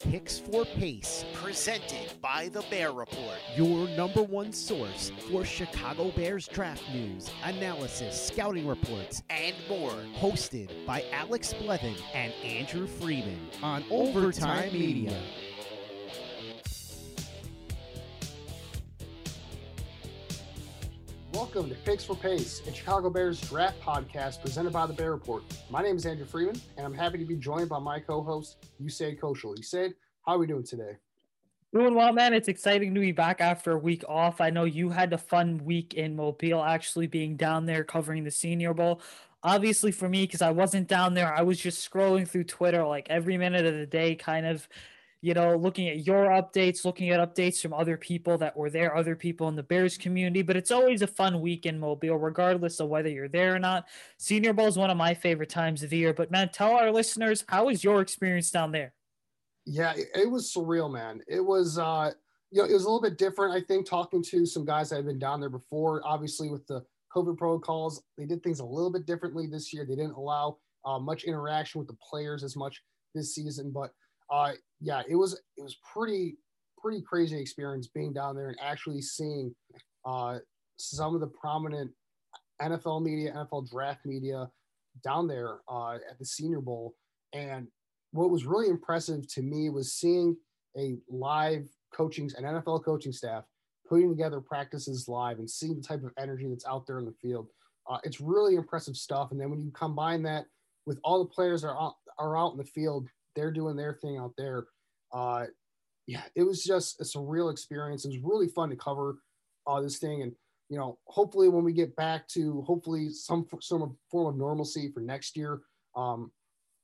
Picks for Pace, presented by the Bear Report. your number one source for Chicago Bears draft news, analysis, scouting reports, and more. hosted by Alex Blevin and Andrew Freeman on Overtime Media. Welcome to Picks for Pace, a Chicago Bears draft podcast presented by the Bear Report. My name is Andrew Freeman, and I'm happy to be joined by my co-host, Usaid Koshal. Usaid, how are we doing today? Doing well, man. It's exciting to be back after a week off. I know you had a fun week in Mobile, actually being down there covering the Senior Bowl. Obviously, for me, because I wasn't down there, I was just scrolling through Twitter like every minute of the day, kind of, you know, looking at your updates, looking at updates from other people that were there, other people in the Bears community. But it's always a fun week in Mobile, regardless of whether you're there or not. Senior Bowl is one of my favorite times of the year. But man, tell our listeners, how was your experience down there? Yeah, it, was surreal, man. It was, uh, you know, it was a little bit different. I think talking to some guys that had been down there before, obviously with the COVID protocols, they did things a little bit differently this year. They didn't allow uh, much interaction with the players as much this season, but uh, yeah, it was it was pretty pretty crazy experience being down there and actually seeing uh, some of the prominent NFL media, NFL draft media down there uh, at the Senior Bowl. And what was really impressive to me was seeing a live coaching, an NFL coaching staff putting together practices live and seeing the type of energy that's out there in the field. Uh, it's really impressive stuff. And then when you combine that with all the players that are out, are out in the field, they're doing their thing out there. Uh, yeah, it was just a surreal experience. It was really fun to cover uh, this thing. And, you know, hopefully when we get back to hopefully some, some form of normalcy for next year, um,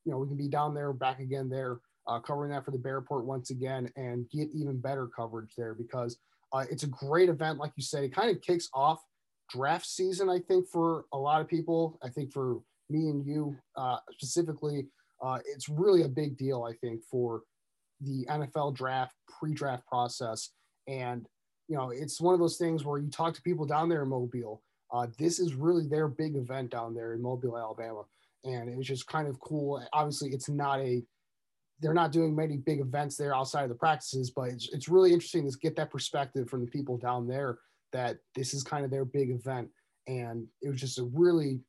you know, we can be down there, back again there, uh, covering that for the Bear Report once again and get even better coverage there because uh, it's a great event. Like you said, it kind of kicks off draft season, I think, for a lot of people. I think for me and you uh, specifically, uh, it's really a big deal, I think, for the NFL draft pre-draft process. And you know, it's one of those things where you talk to people down there in Mobile. Uh, this is really their big event down there in Mobile, Alabama, and it was just kind of cool. Obviously, it's not a they're not doing many big events there outside of the practices, but it's, it's really interesting to get that perspective from the people down there that this is kind of their big event. And it was just a really,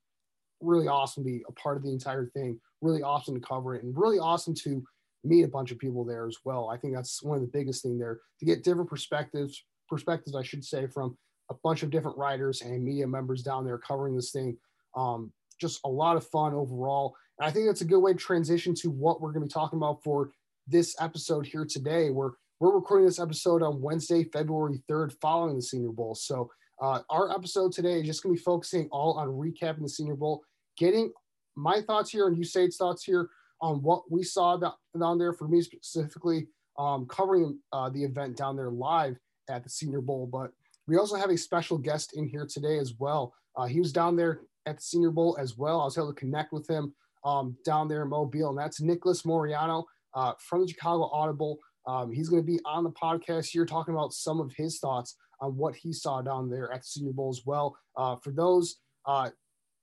really awesome to be a part of the entire thing. Really awesome to cover it, and really awesome to meet a bunch of people there as well. I think that's one of the biggest thing there to get different perspectives, perspectives I should say, from a bunch of different writers and media members down there covering this thing. Um, just a lot of fun overall. And I think that's a good way to transition to what we're going to be talking about for this episode here today. We're we're recording this episode on Wednesday, February 3rd, following the Senior Bowl. So uh, our episode today is just going to be focusing all on recapping the Senior Bowl getting my thoughts here and you Usaid's thoughts here on what we saw down there for me specifically, um, covering uh, the event down there live at the Senior Bowl. But we also have a special guest in here today as well. Uh, he was down there at the Senior Bowl as well. I was able to connect with him um, down there in Mobile, and that's Nicholas Moriano uh, from the Chicago Audible. Um, he's going to be on the podcast here talking about some of his thoughts on what he saw down there at the Senior Bowl as well. Uh, for those uh,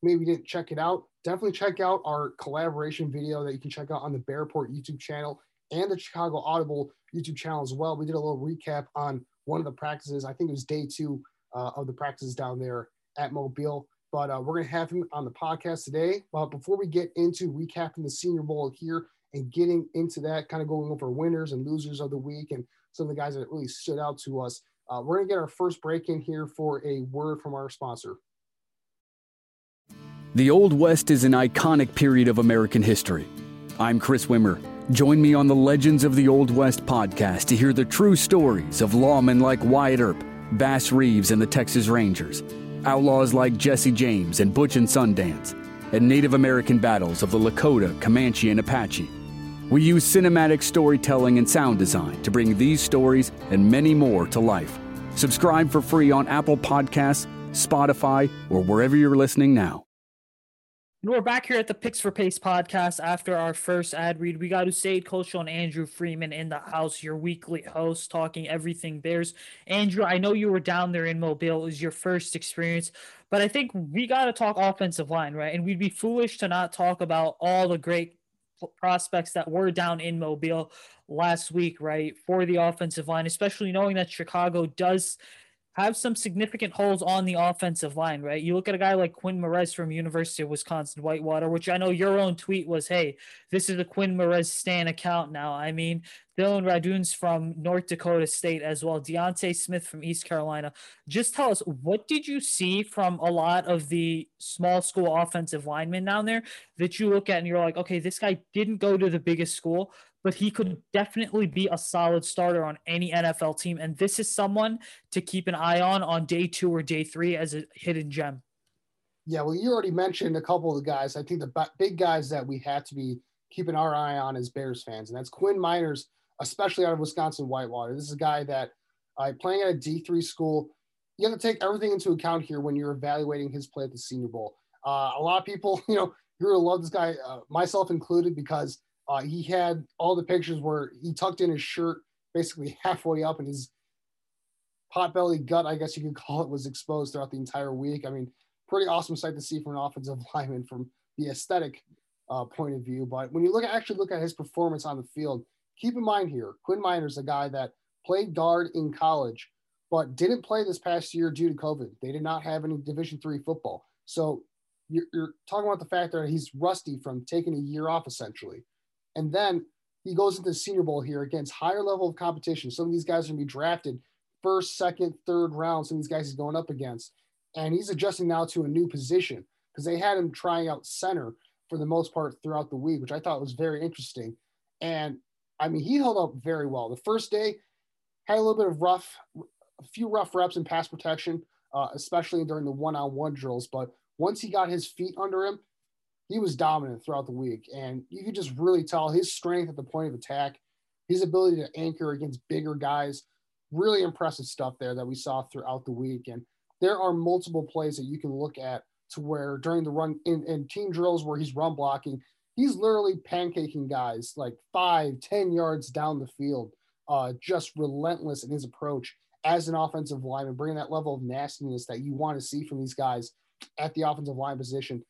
maybe didn't check it out, definitely check out our collaboration video that you can check out on the Bear Report YouTube channel and the Chicago Audible YouTube channel as well. We did a little recap on one of the practices. I think it was day two uh, of the practices down there at Mobile. But uh, we're going to have him on the podcast today. But before we get into recapping the Senior Bowl here and getting into that, kind of going over winners and losers of the week and some of the guys that really stood out to us, uh, we're going to get our first break in here for a word from our sponsor. The Old West is an iconic period of American history. I'm Chris Wimmer. Join me on the Legends of the Old West podcast to hear the true stories of lawmen like Wyatt Earp, Bass Reeves and the Texas Rangers, outlaws like Jesse James and Butch and Sundance, and Native American battles of the Lakota, Comanche, and Apache. We use cinematic storytelling and sound design to bring these stories and many more to life. Subscribe for free on Apple Podcasts, Spotify, or wherever you're listening now. And we're back here at the Picks for Pace podcast after our first ad read. We got Usaid Koshul and Andrew Freeman in the house, your weekly host, talking everything Bears. Andrew, I know you were down there in Mobile. It was your first experience, but I think we got to talk offensive line, right? And we'd be foolish to not talk about all the great prospects that were down in Mobile last week, right? For the offensive line, especially knowing that Chicago does – have some significant holes on the offensive line, right? You look at a guy like Quinn Meinerz from University of Wisconsin Whitewater, which I know your own tweet was, "Hey, this is a Quinn Meinerz Stan account now." I mean, Dylan Radunz from North Dakota State as well, D'Ante Smith from East Carolina. Just tell us what did you see from a lot of the small school offensive linemen down there that you look at and you're like, okay, this guy didn't go to the biggest school, but he could definitely be a solid starter on any NFL team. And this is someone to keep an eye on on day two or day three as a hidden gem. Yeah, well, you already mentioned a couple of the guys. I think the big guys that we have to be keeping our eye on as Bears fans, and that's Quinn Meinerz, especially out of Wisconsin Whitewater. This is a guy that uh, playing at a D3 school. You have to take everything into account here when you're evaluating his play at the Senior Bowl. Uh, a lot of people, you know, you're gonna love this guy, uh, myself included, because uh, he had all the pictures where he tucked in his shirt basically halfway up and his potbelly gut, I guess you could call it, was exposed throughout the entire week. I mean, pretty awesome sight to see from an offensive lineman from the aesthetic uh, point of view. But when you look at, actually look at his performance on the field, keep in mind here, Quinn Meinerz, a guy that played guard in college, but didn't play this past year due to COVID. They did not have any Division three football. So you're, you're talking about the fact that he's rusty from taking a year off essentially. And then he goes into the Senior Bowl here against higher level of competition. Some of these guys are going to be drafted first, second, third round. Some of these guys he's going up against. And he's adjusting now to a new position because they had him trying out center for the most part throughout the week, which I thought was very interesting. And I mean, he held up very well. The first day had a little bit of rough, a few rough reps in pass protection, uh, especially during the one on one drills. But once he got his feet under him, he was dominant throughout the week. And you could just really tell his strength at the point of attack, his ability to anchor against bigger guys. Really impressive stuff there that we saw throughout the week. And there are multiple plays that you can look at to where during the run in, in team drills where he's run blocking, he's literally pancaking guys like five, ten yards down the field, uh, just relentless in his approach as an offensive lineman, bringing that level of nastiness that you want to see from these guys at the offensive line position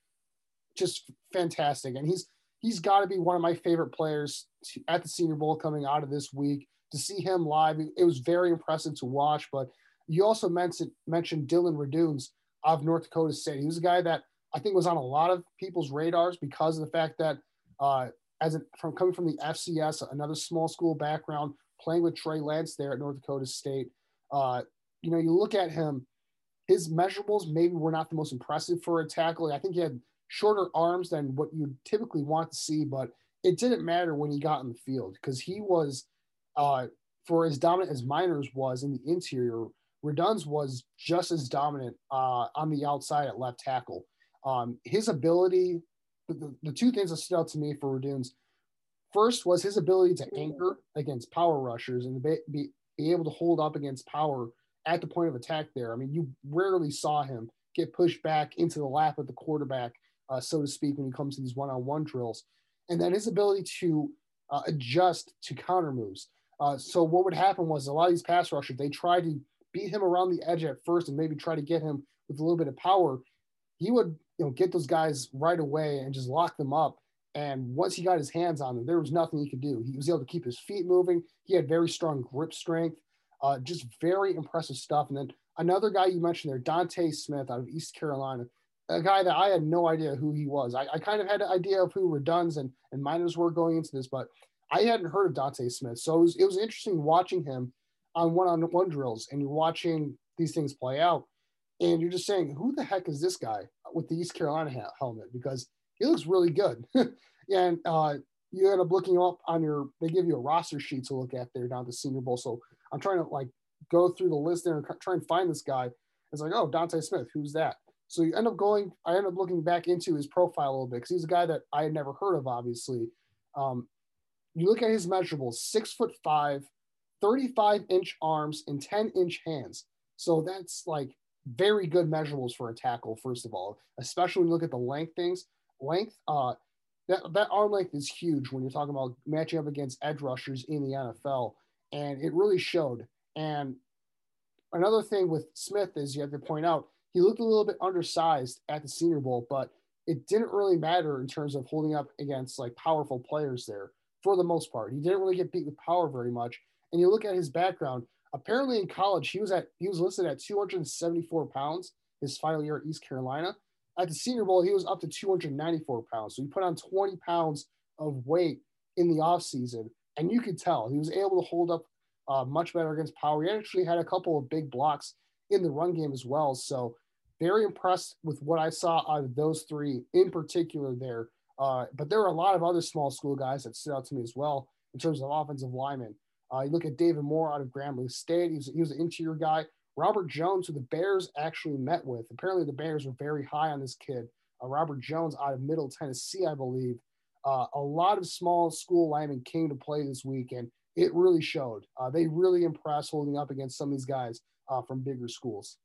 just fantastic. And he's he's got to be one of my favorite players to, at the Senior Bowl coming out of this week. To see him live, it was very impressive to watch. But you also mentioned mentioned Dylan Radunz of North Dakota State. He was a guy that I think was on a lot of people's radars because of the fact that uh, as a, from coming from the FCS, another small school background, playing with Trey Lance there at North Dakota State. Uh, you know, you look at him, his measurables maybe were not the most impressive for a tackle. I think he had shorter arms than what you typically want to see, but it didn't matter when he got in the field because he was, uh, for as dominant as Meinerz was in the interior, Radunz was just as dominant uh, on the outside at left tackle. Um, his ability, the, the two things that stood out to me for Radunz, first was his ability to anchor against power rushers and be, be, be able to hold up against power at the point of attack there. I mean, you rarely saw him get pushed back into the lap of the quarterback, uh, so to speak, when it comes to these one on one drills. And then his ability to uh, adjust to counter moves. Uh, so what would happen was a lot of these pass rushers, they try to beat him around the edge at first and maybe try to get him with a little bit of power. He would, you know, get those guys right away and just lock them up. And once he got his hands on them, there was nothing he could do. He was able to keep his feet moving. He had very strong grip strength. Uh, just very impressive stuff. And then another guy you mentioned there, Dante Smith out of East Carolina, a guy that I had no idea who he was. I, I kind of had an idea of who Radunz and, and Meinerz were going into this, but I hadn't heard of Dante Smith. So it was, it was interesting watching him on one on one drills and you're watching these things play out. And you're just saying, who the heck is this guy with the East Carolina ha- helmet? Because he looks really good. and uh, you end up looking up on your, they give you a roster sheet to look at there down the Senior Bowl. So I'm trying to like go through the list there and try and find this guy. It's like, oh, Dante Smith, who's that? So you end up going, I end up looking back into his profile a little bit because he's a guy that I had never heard of, obviously. Um, you look at his measurables six foot five, 35 inch arms, and 10 inch hands. So that's like very good measurables for a tackle, first of all, especially when you look at the length things. Length, uh, that, that arm length is huge when you're talking about matching up against edge rushers in the NFL. And it really showed. And another thing with Smith is you have to point out he looked a little bit undersized at the Senior Bowl, but it didn't really matter in terms of holding up against like powerful players there for the most part. He didn't really get beat with power very much. And you look at his background. Apparently, in college, he was at he was listed at 274 pounds his final year at East Carolina. At the Senior Bowl, he was up to 294 pounds. So he put on 20 pounds of weight in the offseason. And you could tell he was able to hold up uh, much better against power. He actually had a couple of big blocks in the run game as well. So very impressed with what I saw out of those three in particular there. Uh, but there were a lot of other small school guys that stood out to me as well in terms of offensive linemen. Uh, you look at David Moore out of Grambling State. He was, he was an interior guy. Robert Jones, who the Bears actually met with. Apparently, the Bears were very high on this kid. Uh, Robert Jones out of Middle Tennessee, I believe. Uh, a lot of small school linemen came to play this week, and it really showed. Uh, they really impressed holding up against some of these guys uh, from bigger schools.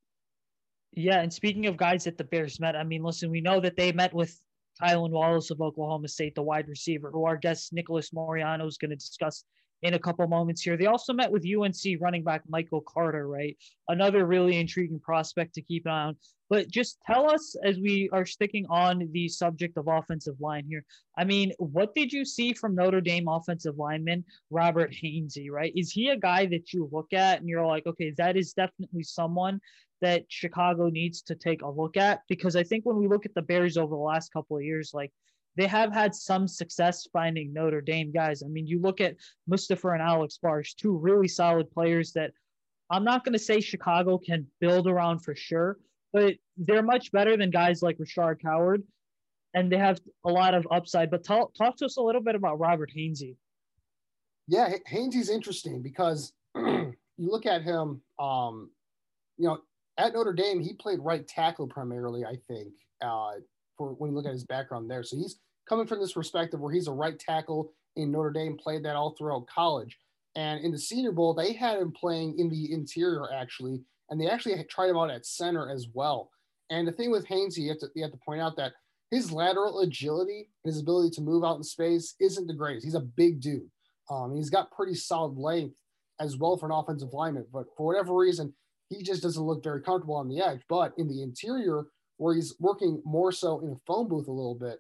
Yeah, and speaking of guys that the Bears met, I mean, listen, we know that they met with Tylan Wallace of Oklahoma State, the wide receiver, who our guest Nicholas Moriano is going to discuss in a couple moments here. They also met with UNC running back Michael Carter, right? Another really intriguing prospect to keep an eye on. But just tell us as we are sticking on the subject of offensive line here. I mean, what did you see from Notre Dame offensive lineman Robert Hainsey, right? Is he a guy that you look at and you're like, okay, that is definitely someone that Chicago needs to take a look at? Because I think when we look at the Bears over the last couple of years, like they have had some success finding Notre Dame guys. I mean, you look at Mustipher and Alex Bars, two really solid players that I'm not going to say Chicago can build around for sure, but they're much better than guys like Rashaad Coward, and they have a lot of upside. But talk, talk to us a little bit about Robert Hainsey. Yeah, Hainsey's interesting because you look at him, um, you know, at Notre Dame, he played right tackle primarily, I think, uh, for when you look at his background there. So he's coming from this perspective where he's a right tackle in Notre Dame, played that all throughout college. And in the Senior Bowl, they had him playing in the interior actually, and they actually tried him out at center as well. And the thing with Hainsey, you have to, you have to point out that his lateral agility, and his ability to move out in space, isn't the greatest. He's a big dude. Um, he's got pretty solid length as well for an offensive lineman, but for whatever reason, he just doesn't look very comfortable on the edge. But in the interior, where he's working more so in a phone booth a little bit,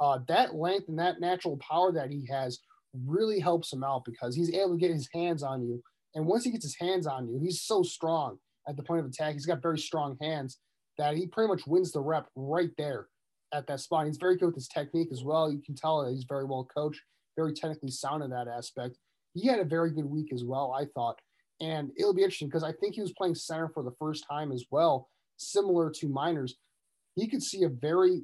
uh, that length and that natural power that he has really helps him out because he's able to get his hands on you. And once he gets his hands on you, he's so strong at the point of attack. He's got very strong hands that he pretty much wins the rep right there at that spot. He's very good with his technique as well. You can tell that he's very well coached, very technically sound in that aspect. He had a very good week as well, I thought. And it'll be interesting because I think he was playing center for the first time as well, similar to Meinerz he could see a very,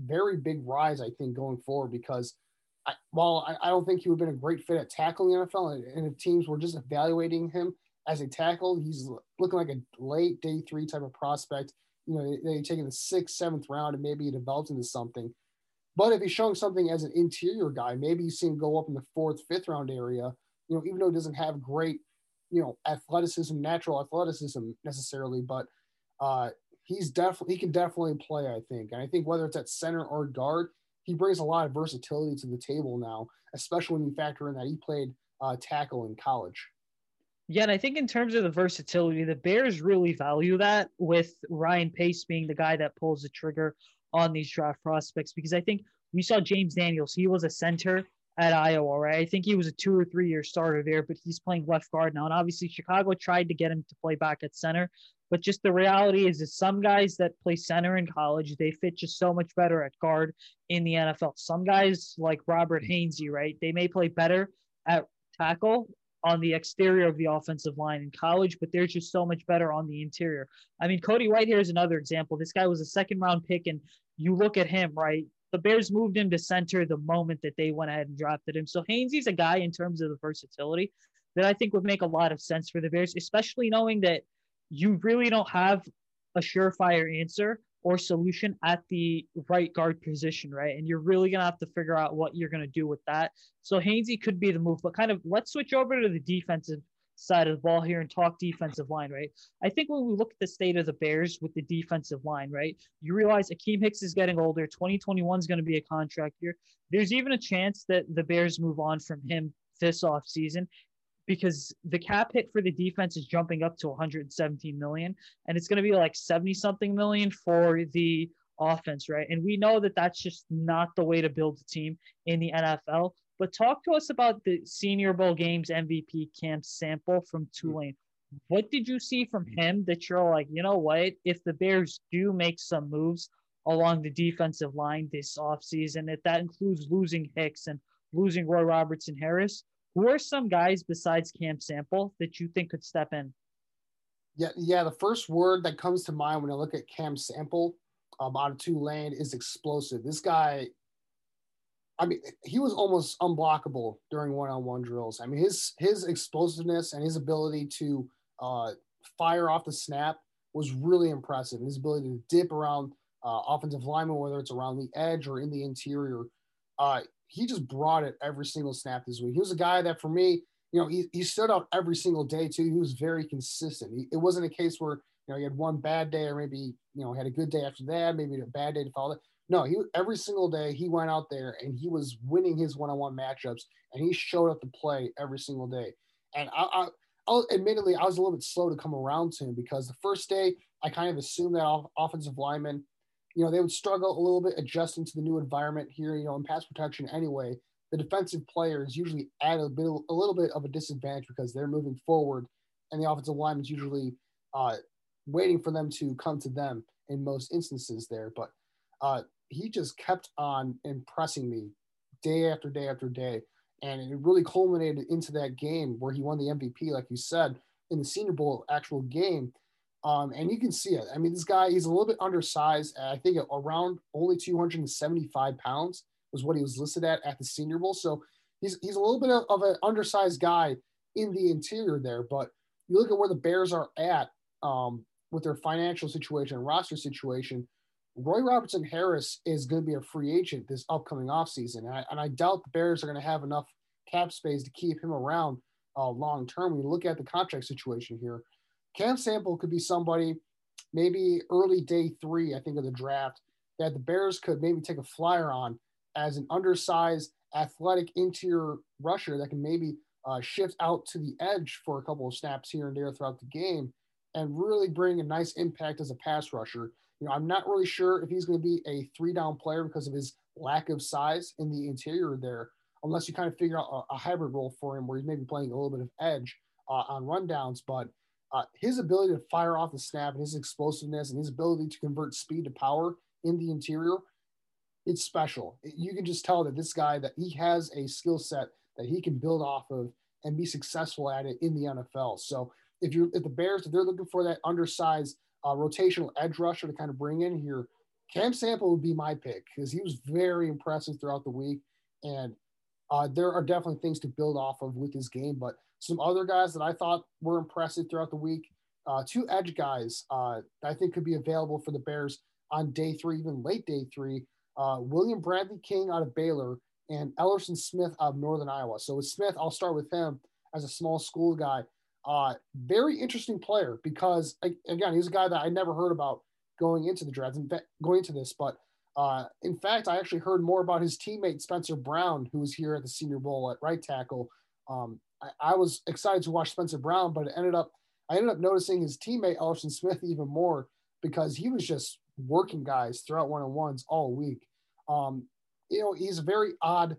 very big rise, I think, going forward because I, while I, I, don't think he would have been a great fit at tackling the NFL, and, and if teams were just evaluating him as a tackle, he's looking like a late day three type of prospect you know, they, they take in the sixth, seventh round and maybe he develops into something. But if he's showing something as an interior guy, maybe you see him go up in the fourth, fifth round area, you know, even though he doesn't have great, you know, athleticism, natural athleticism necessarily, but uh, he's definitely, he can definitely play, I think. And I think whether it's at center or guard, he brings a lot of versatility to the table now, especially when you factor in that he played uh, tackle in college. Yeah, and I think in terms of the versatility, the Bears really value that with Ryan Pace being the guy that pulls the trigger on these draft prospects because I think we saw James Daniels. He was a center at Iowa, right? I think he was a two or three year starter there, but he's playing left guard now. And obviously, Chicago tried to get him to play back at center. But just the reality is that some guys that play center in college, they fit just so much better at guard in the NFL. Some guys like Robert mm-hmm. Hainsey, right? They may play better at tackle on the exterior of the offensive line in college, but they're just so much better on the interior. I mean, Cody Whitehair is another example. This guy was a second round pick, and you look at him, right? The Bears moved him to center the moment that they went ahead and drafted him. So Hainsey's a guy in terms of the versatility that I think would make a lot of sense for the Bears, especially knowing that you really don't have a surefire answer or solution at the right guard position, right? And you're really gonna have to figure out what you're gonna do with that. So Hainsey could be the move, but kind of let's switch over to the defensive side of the ball here and talk defensive line, right? I think when we look at the state of the Bears with the defensive line, right, you realize Akiem Hicks is getting older. 2021 is going to be a contract year. There's even a chance that the Bears move on from him this off season because the cap hit for the defense is jumping up to 117 million and it's going to be like 70 something million for the offense right and we know that that's just not the way to build a team in the NFL but talk to us about the senior bowl games MVP Cam Sample from Tulane what did you see from him that you're like you know what if the Bears do make some moves along the defensive line this offseason if that includes losing Hicks and losing Roy Robertson Harris who are some guys besides Cam Sample that you think could step in? Yeah, yeah. The first word that comes to mind when I look at Cam Sample um, out of Tulane is explosive. This guy, I mean, he was almost unblockable during one-on-one drills. I mean, his his explosiveness and his ability to uh, fire off the snap was really impressive. His ability to dip around uh, offensive linemen, whether it's around the edge or in the interior, uh, he just brought it every single snap this week. He was a guy that for me, you know, he, he stood out every single day too. He was very consistent. He, it wasn't a case where, you know, he had one bad day or maybe, you know, had a good day after that, maybe a bad day to follow that. No, he every single day he went out there and he was winning his one-on-one matchups and he showed up to play every single day. And I, I I'll, admittedly, I was a little bit slow to come around to him because the first day I kind of assumed that offensive linemen, you know, they would struggle a little bit adjusting to the new environment here, you know, in pass protection anyway. The defensive players usually add a bit, a little bit of a disadvantage because they're moving forward, and the offensive line is usually uh, waiting for them to come to them in most instances there. But uh, he just kept on impressing me day after day after day, and it really culminated into that game where he won the MVP, like you said, in the Senior Bowl actual game um, and you can see it. I mean, this guy, he's a little bit undersized. I think around only 275 pounds was what he was listed at at the Senior Bowl. So he's, he's a little bit of, of an undersized guy in the interior there. But you look at where the Bears are at um, with their financial situation and roster situation. Roy Robertson Harris is going to be a free agent this upcoming offseason. And I, and I doubt the Bears are going to have enough cap space to keep him around uh, long term. When you look at the contract situation here, Cam Sample could be somebody, maybe early day three, I think, of the draft, that the Bears could maybe take a flyer on as an undersized, athletic interior rusher that can maybe uh, shift out to the edge for a couple of snaps here and there throughout the game and really bring a nice impact as a pass rusher. You know, I'm not really sure if he's going to be a three down player because of his lack of size in the interior there, unless you kind of figure out a, a hybrid role for him where he's maybe playing a little bit of edge uh, on rundowns. But uh, his ability to fire off the snap and his explosiveness and his ability to convert speed to power in the interior, it's special. You can just tell that this guy that he has a skill set that he can build off of and be successful at it in the NFL. So if you're if the Bears if they're looking for that undersized uh, rotational edge rusher to kind of bring in here, Cam Sample would be my pick because he was very impressive throughout the week, and uh, there are definitely things to build off of with his game. But some other guys that I thought were impressive throughout the week. uh, two edge guys uh, I think could be available for the Bears on day three, even late day three. Uh, William Bradley King out of Baylor and Elerson Smith out of Northern Iowa. So with Smith, I'll start with him as a small school guy. Uh, very interesting player because again, he's a guy that I never heard about going into the draft, fact, going into this. But uh, in fact, I actually heard more about his teammate Spencer Brown, who was here at the Senior Bowl at right tackle. Um, I, I, was excited to watch Spencer Brown, but it ended up I ended up noticing his teammate Elerson Smith even more because he was just working guys throughout one on ones all week. Um, you know, he's a very odd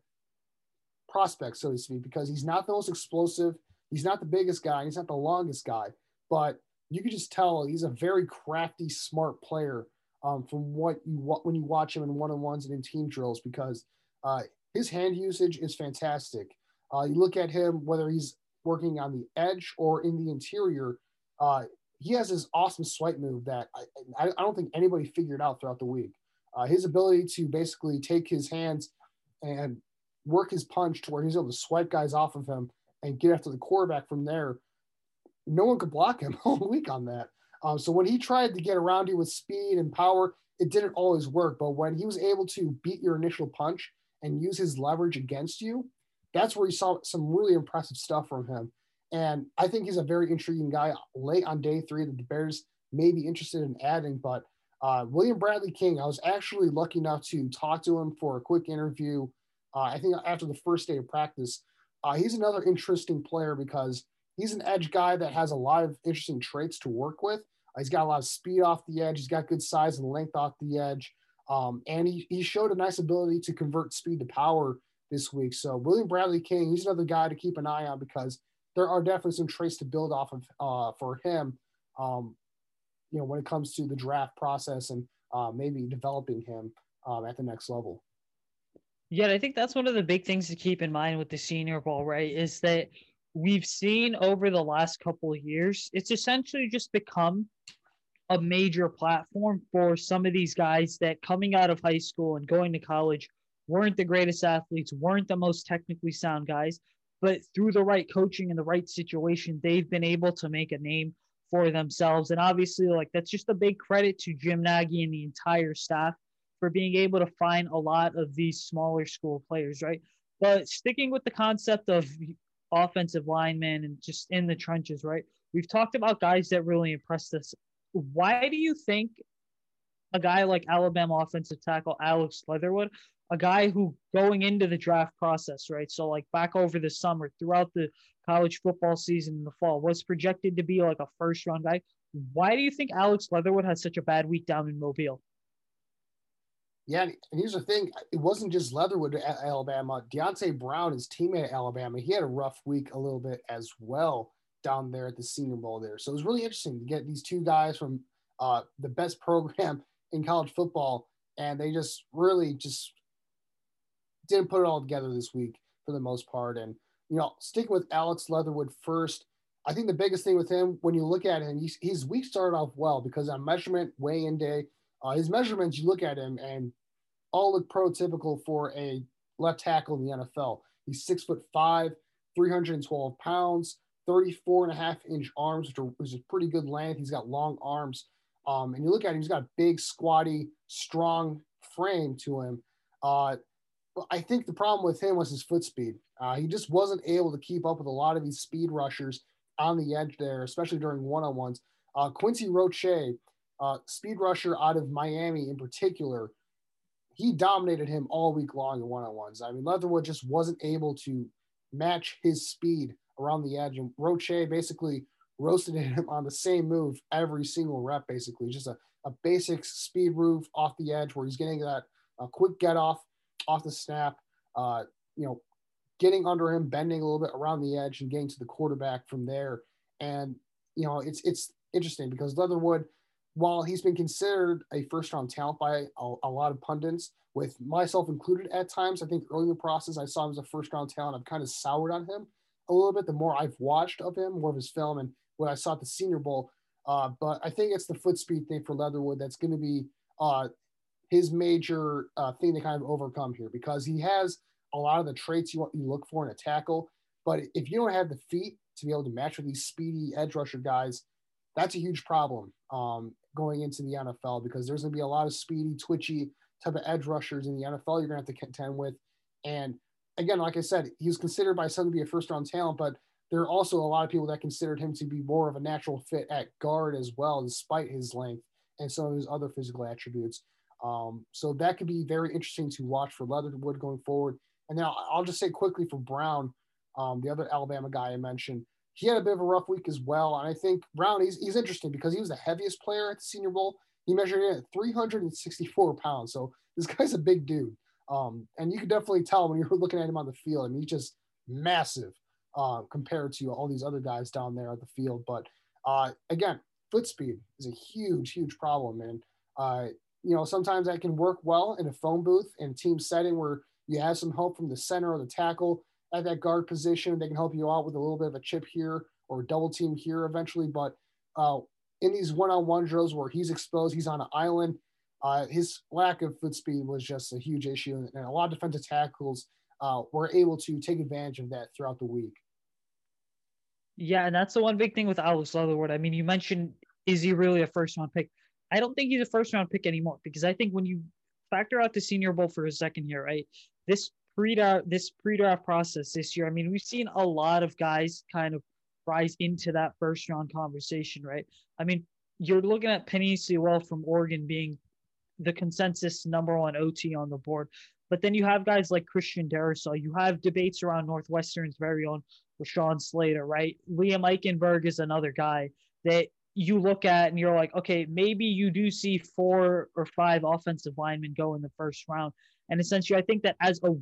prospect, so to speak, because he's not the most explosive. He's not the biggest guy. He's not the longest guy, but you can just tell he's a very crafty, smart player um, from what you when you watch him in one on ones and in team drills because uh, his hand usage is fantastic. Uh, you look at him whether he's working on the edge or in the interior. Uh, he has this awesome swipe move that I, I, don't think anybody figured out throughout the week. Uh, his ability to basically take his hands and work his punch to where he's able to swipe guys off of him and get after the quarterback from there. No one could block him all week on that. Um, so when he tried to get around you with speed and power, it didn't always work. But when he was able to beat your initial punch and use his leverage against you, that's where you saw some really impressive stuff from him. And I think he's a very intriguing guy late on day three that the Bears may be interested in adding. But uh, William Bradley King, I was actually lucky enough to talk to him for a quick interview. Uh, I think after the first day of practice, uh, he's another interesting player because he's an edge guy that has a lot of interesting traits to work with. Uh, he's got a lot of speed off the edge. He's got good size and length off the edge. Um, and he, he showed a nice ability to convert speed to power this week. So William Bradley King, he's another guy to keep an eye on because there are definitely some traits to build off of uh, for him. Um, you know, when it comes to the draft process and uh, maybe developing him um, at the next level. Yeah, I think that's one of the big things to keep in mind with the Senior Bowl, right? Is that we've seen over the last couple of years, it's essentially just become a major platform for some of these guys that coming out of high school and going to college weren't the greatest athletes, weren't the most technically sound guys, but through the right coaching and the right situation, they've been able to make a name for themselves. And obviously, like that's just a big credit to Jim Nagy and the entire staff for being able to find a lot of these smaller school players, right? But sticking with the concept of offensive linemen and just in the trenches, right? We've talked about guys that really impressed us. Why do you think a guy like Alabama offensive tackle Alex Leatherwood a guy who going into the draft process, right? So like back over the summer, throughout the college football season in the fall, was projected to be like a first round guy. Why do you think Alex Leatherwood had such a bad week down in Mobile? Yeah, and here's the thing: it wasn't just Leatherwood at Alabama. Deonte Brown, his teammate at Alabama, he had a rough week a little bit as well down there at the Senior Bowl there. So it was really interesting to get these two guys from uh, the best program in college football, and they just really just didn't put it all together this week for the most part. And, you know, sticking with Alex Leatherwood first, I think the biggest thing with him, when you look at him, he's, his week started off well because on measurement, weigh in day, uh, his measurements, you look at him and all look prototypical for a left tackle in the NFL. He's six foot five, 312 pounds, 34 and a half inch arms, which, are, which is pretty good length. He's got long arms. Um, and you look at him, he's got a big, squatty, strong frame to him. Uh, I think the problem with him was his foot speed. Uh, he just wasn't able to keep up with a lot of these speed rushers on the edge there, especially during one on ones. Uh, Quincy Roche, uh, speed rusher out of Miami in particular, he dominated him all week long in one on ones. I mean, Leatherwood just wasn't able to match his speed around the edge. And Roche basically roasted him on the same move every single rep, basically. Just a, a basic speed move off the edge where he's getting that a quick get off off the snap, uh, you know, getting under him, bending a little bit around the edge and getting to the quarterback from there. And, you know, it's, it's interesting because Leatherwood, while he's been considered a first round talent by a, a, lot of pundits, with myself included at times, I think early in the process, I saw him as a first round talent. I've kind of soured on him a little bit the more I've watched of him, more of his film, and what I saw at the Senior Bowl. Uh, but I think it's the foot speed thing for Leatherwood that's going to be uh, his major uh, thing to kind of overcome here because he has a lot of the traits you want you look for in a tackle. But if you don't have the feet to be able to match with these speedy edge rusher guys, that's a huge problem um, going into the NFL because there's going to be a lot of speedy, twitchy type of edge rushers in the NFL you're going to have to contend with. And again, like I said, he's considered by some to be a first round talent, but there are also a lot of people that considered him to be more of a natural fit at guard as well, despite his length and some of his other physical attributes. Um, so that could be very interesting to watch for Leatherwood going forward. And now I'll just say quickly for Brown, um, the other Alabama guy I mentioned, he had a bit of a rough week as well. And I think Brown, he's, he's interesting because he was the heaviest player at the Senior Bowl. He measured in at 364 pounds. So this guy's a big dude. Um, and you could definitely tell when you're looking at him on the field. I mean, he's just massive uh, compared to all these other guys down there at the field. But uh, again, foot speed is a huge, huge problem. And, uh, you know, sometimes that can work well in a phone booth in a team setting where you have some help from the center or the tackle at that guard position. They can help you out with a little bit of a chip here or double team here eventually. But uh, in these one on one drills where he's exposed, he's on an island, uh, his lack of foot speed was just a huge issue. And a lot of defensive tackles uh, were able to take advantage of that throughout the week. Yeah, and that's the one big thing with Alex Leatherwood. I mean, you mentioned is he really a first round pick? I don't think he's a first round pick anymore because I think when you factor out the Senior Bowl for a second year, right? This pre-draft this pre-draft process this year. I mean, we've seen a lot of guys kind of rise into that first round conversation, right? I mean, you're looking at Penei Sewell from Oregon being the consensus number one OT on the board. But then you have guys like Christian Darrisaw. You have debates around Northwestern's very own Rashawn Slater, right? Liam Eichenberg is another guy that you look at and you're like, okay, maybe you do see four or five offensive linemen go in the first round. And essentially, I think that as a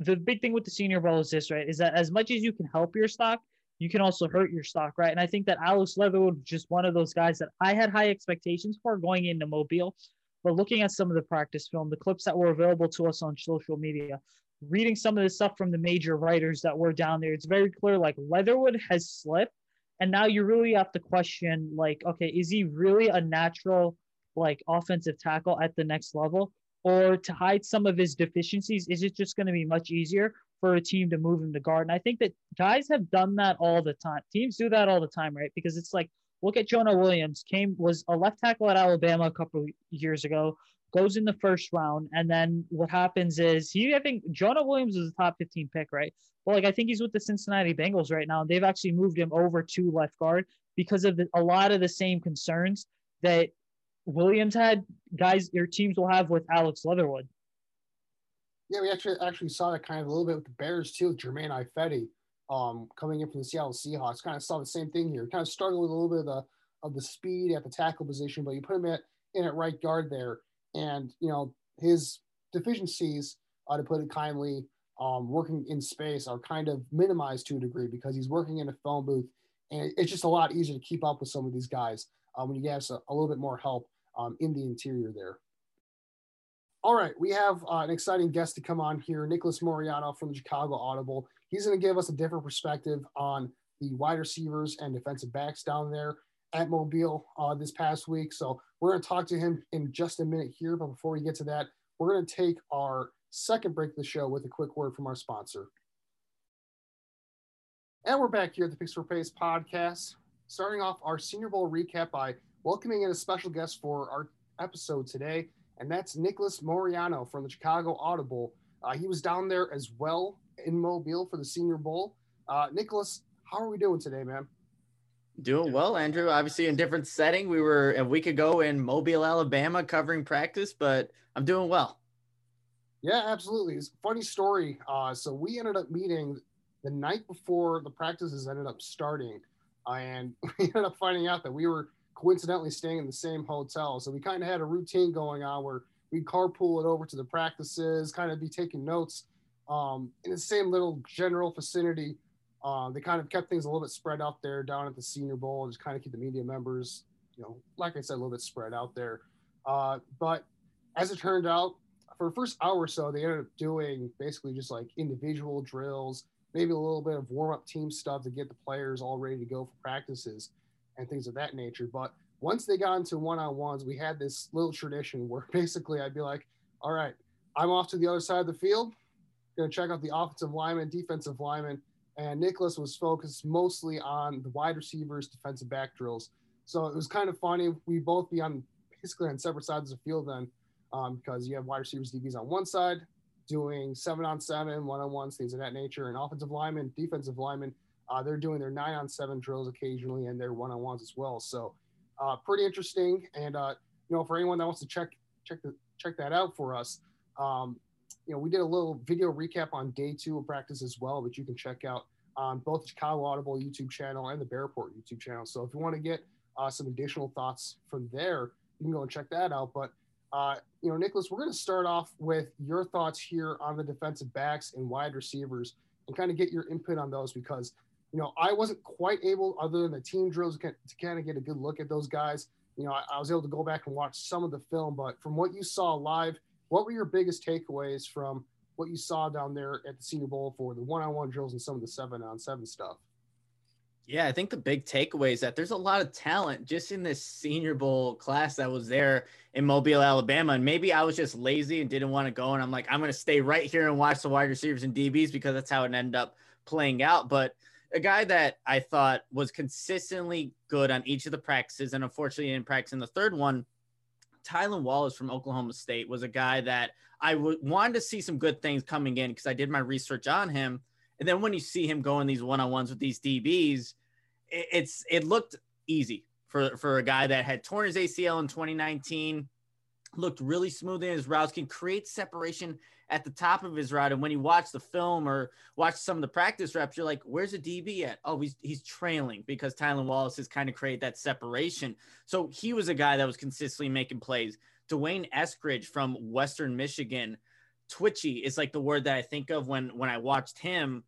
the big thing with the senior bowl is this, right? Is that as much as you can help your stock, you can also hurt your stock, right? And I think that Alex Leatherwood was just one of those guys that I had high expectations for going into Mobile. But looking at some of the practice film, the clips that were available to us on social media, reading some of the stuff from the major writers that were down there, it's very clear like Leatherwood has slipped. And now you really have to question, like, okay, is he really a natural, like, offensive tackle at the next level? Or to hide some of his deficiencies, is it just going to be much easier for a team to move him to guard? And I think that guys have done that all the time. Teams do that all the time, right? Because it's like, look at Jonah Williams, came was a left tackle at Alabama a couple years ago, goes in the first round, and then what happens is he, I think Jonah Williams is a top 15 pick, right? Well, like I think he's with the Cincinnati Bengals right now, and they've actually moved him over to left guard because of the, a lot of the same concerns that Williams had guys your teams will have with Alex Leatherwood. Yeah, we actually actually saw that kind of a little bit with the Bears too, with Germain Ifedi um, coming in from the Seattle Seahawks. Kind of saw the same thing here. Kind of struggled with a little bit of the of the speed at the tackle position, but you put him at in at right guard there, and you know his deficiencies, uh, to put it kindly, um, working in space are kind of minimized to a degree because he's working in a phone booth, and it's just a lot easier to keep up with some of these guys um, when you have a, a little bit more help um, in the interior there. All right, we have uh, an exciting guest to come on here, Nicholas Moriano from the Chicago Audible. He's going to give us a different perspective on the wide receivers and defensive backs down there at Mobile uh, this past week. So we're going to talk to him in just a minute here. But before we get to that, we're going to take our second break of the show with a quick word from our sponsor. And we're back here at the Picks for Pace podcast, starting off our Senior Bowl recap by welcoming in a special guest for our episode today, and that's Nicholas Moriano from the Chicago Audible. Uh, he was down there as well in Mobile for the Senior Bowl. Uh, Nicholas, how are we doing today, man? Doing well, Andrew. Obviously, in different setting. We were a week ago in Mobile, Alabama, covering practice, but I'm doing well. Yeah, absolutely. It's a funny story. Uh, so we ended up meeting the night before the practices ended up starting, and we ended up finding out that we were coincidentally staying in the same hotel. So we kind of had a routine going on where we'd carpool it over to the practices, kind of be taking notes um, in the same little general vicinity. Uh, they kind of kept things a little bit spread out there down at the Senior Bowl, just kind of keep the media members, you know, like I said, a little bit spread out there. Uh, but as it turned out, for the first hour or so, they ended up doing basically just like individual drills, maybe a little bit of warm up team stuff to get the players all ready to go for practices and things of that nature. But once they got into one on ones, we had this little tradition where basically I'd be like, all right, I'm off to the other side of the field, going to check out the offensive lineman, defensive lineman. And Nicholas was focused mostly on the wide receivers, defensive back drills. So it was kind of funny. We both be on basically on separate sides of the field then, um, because you have wide receivers, DBs on one side doing seven on seven, one on ones, things of that nature, and offensive linemen, defensive linemen, uh, they're doing their nine on seven drills occasionally and their one on ones as well. So uh, pretty interesting. And uh, you know, for anyone that wants to check check the check that out for us, um, you know, we did a little video recap on day two of practice as well, which you can check out on both the Chicago Audible YouTube channel and the Bear Report YouTube channel. So if you want to get uh, some additional thoughts from there, you can go and check that out. But uh, you know, Nicholas, we're going to start off with your thoughts here on the defensive backs and wide receivers, and kind of get your input on those because you know I wasn't quite able, other than the team drills, to kind of get a good look at those guys. You know, I, I was able to go back and watch some of the film, but from what you saw live, what were your biggest takeaways from what you saw down there at the Senior Bowl for the one-on-one drills and some of the seven-on-seven stuff? Yeah, I think the big takeaway is that there's a lot of talent just in this Senior Bowl class that was there in Mobile, Alabama. And maybe I was just lazy and didn't want to go. And I'm like, I'm going to stay right here and watch the wide receivers and DBs because that's how it ended up playing out. But a guy that I thought was consistently good on each of the practices, and unfortunately didn't practice in the third one, Tylan Wallace from Oklahoma State was a guy that I w- wanted to see some good things coming in because I did my research on him. And then when you see him going these one on ones with these DBs, it, it's it looked easy for for a guy that had torn his ACL in 2019, looked really smooth in his routes, can create separation at the top of his route. And when you watch the film or watch some of the practice reps, you're like, where's the DB at? Oh, he's he's trailing because Tylan Wallace has kind of created that separation. So he was a guy that was consistently making plays. D'Wayne Eskridge from Western Michigan twitchy is like the word that I think of when when I watched him.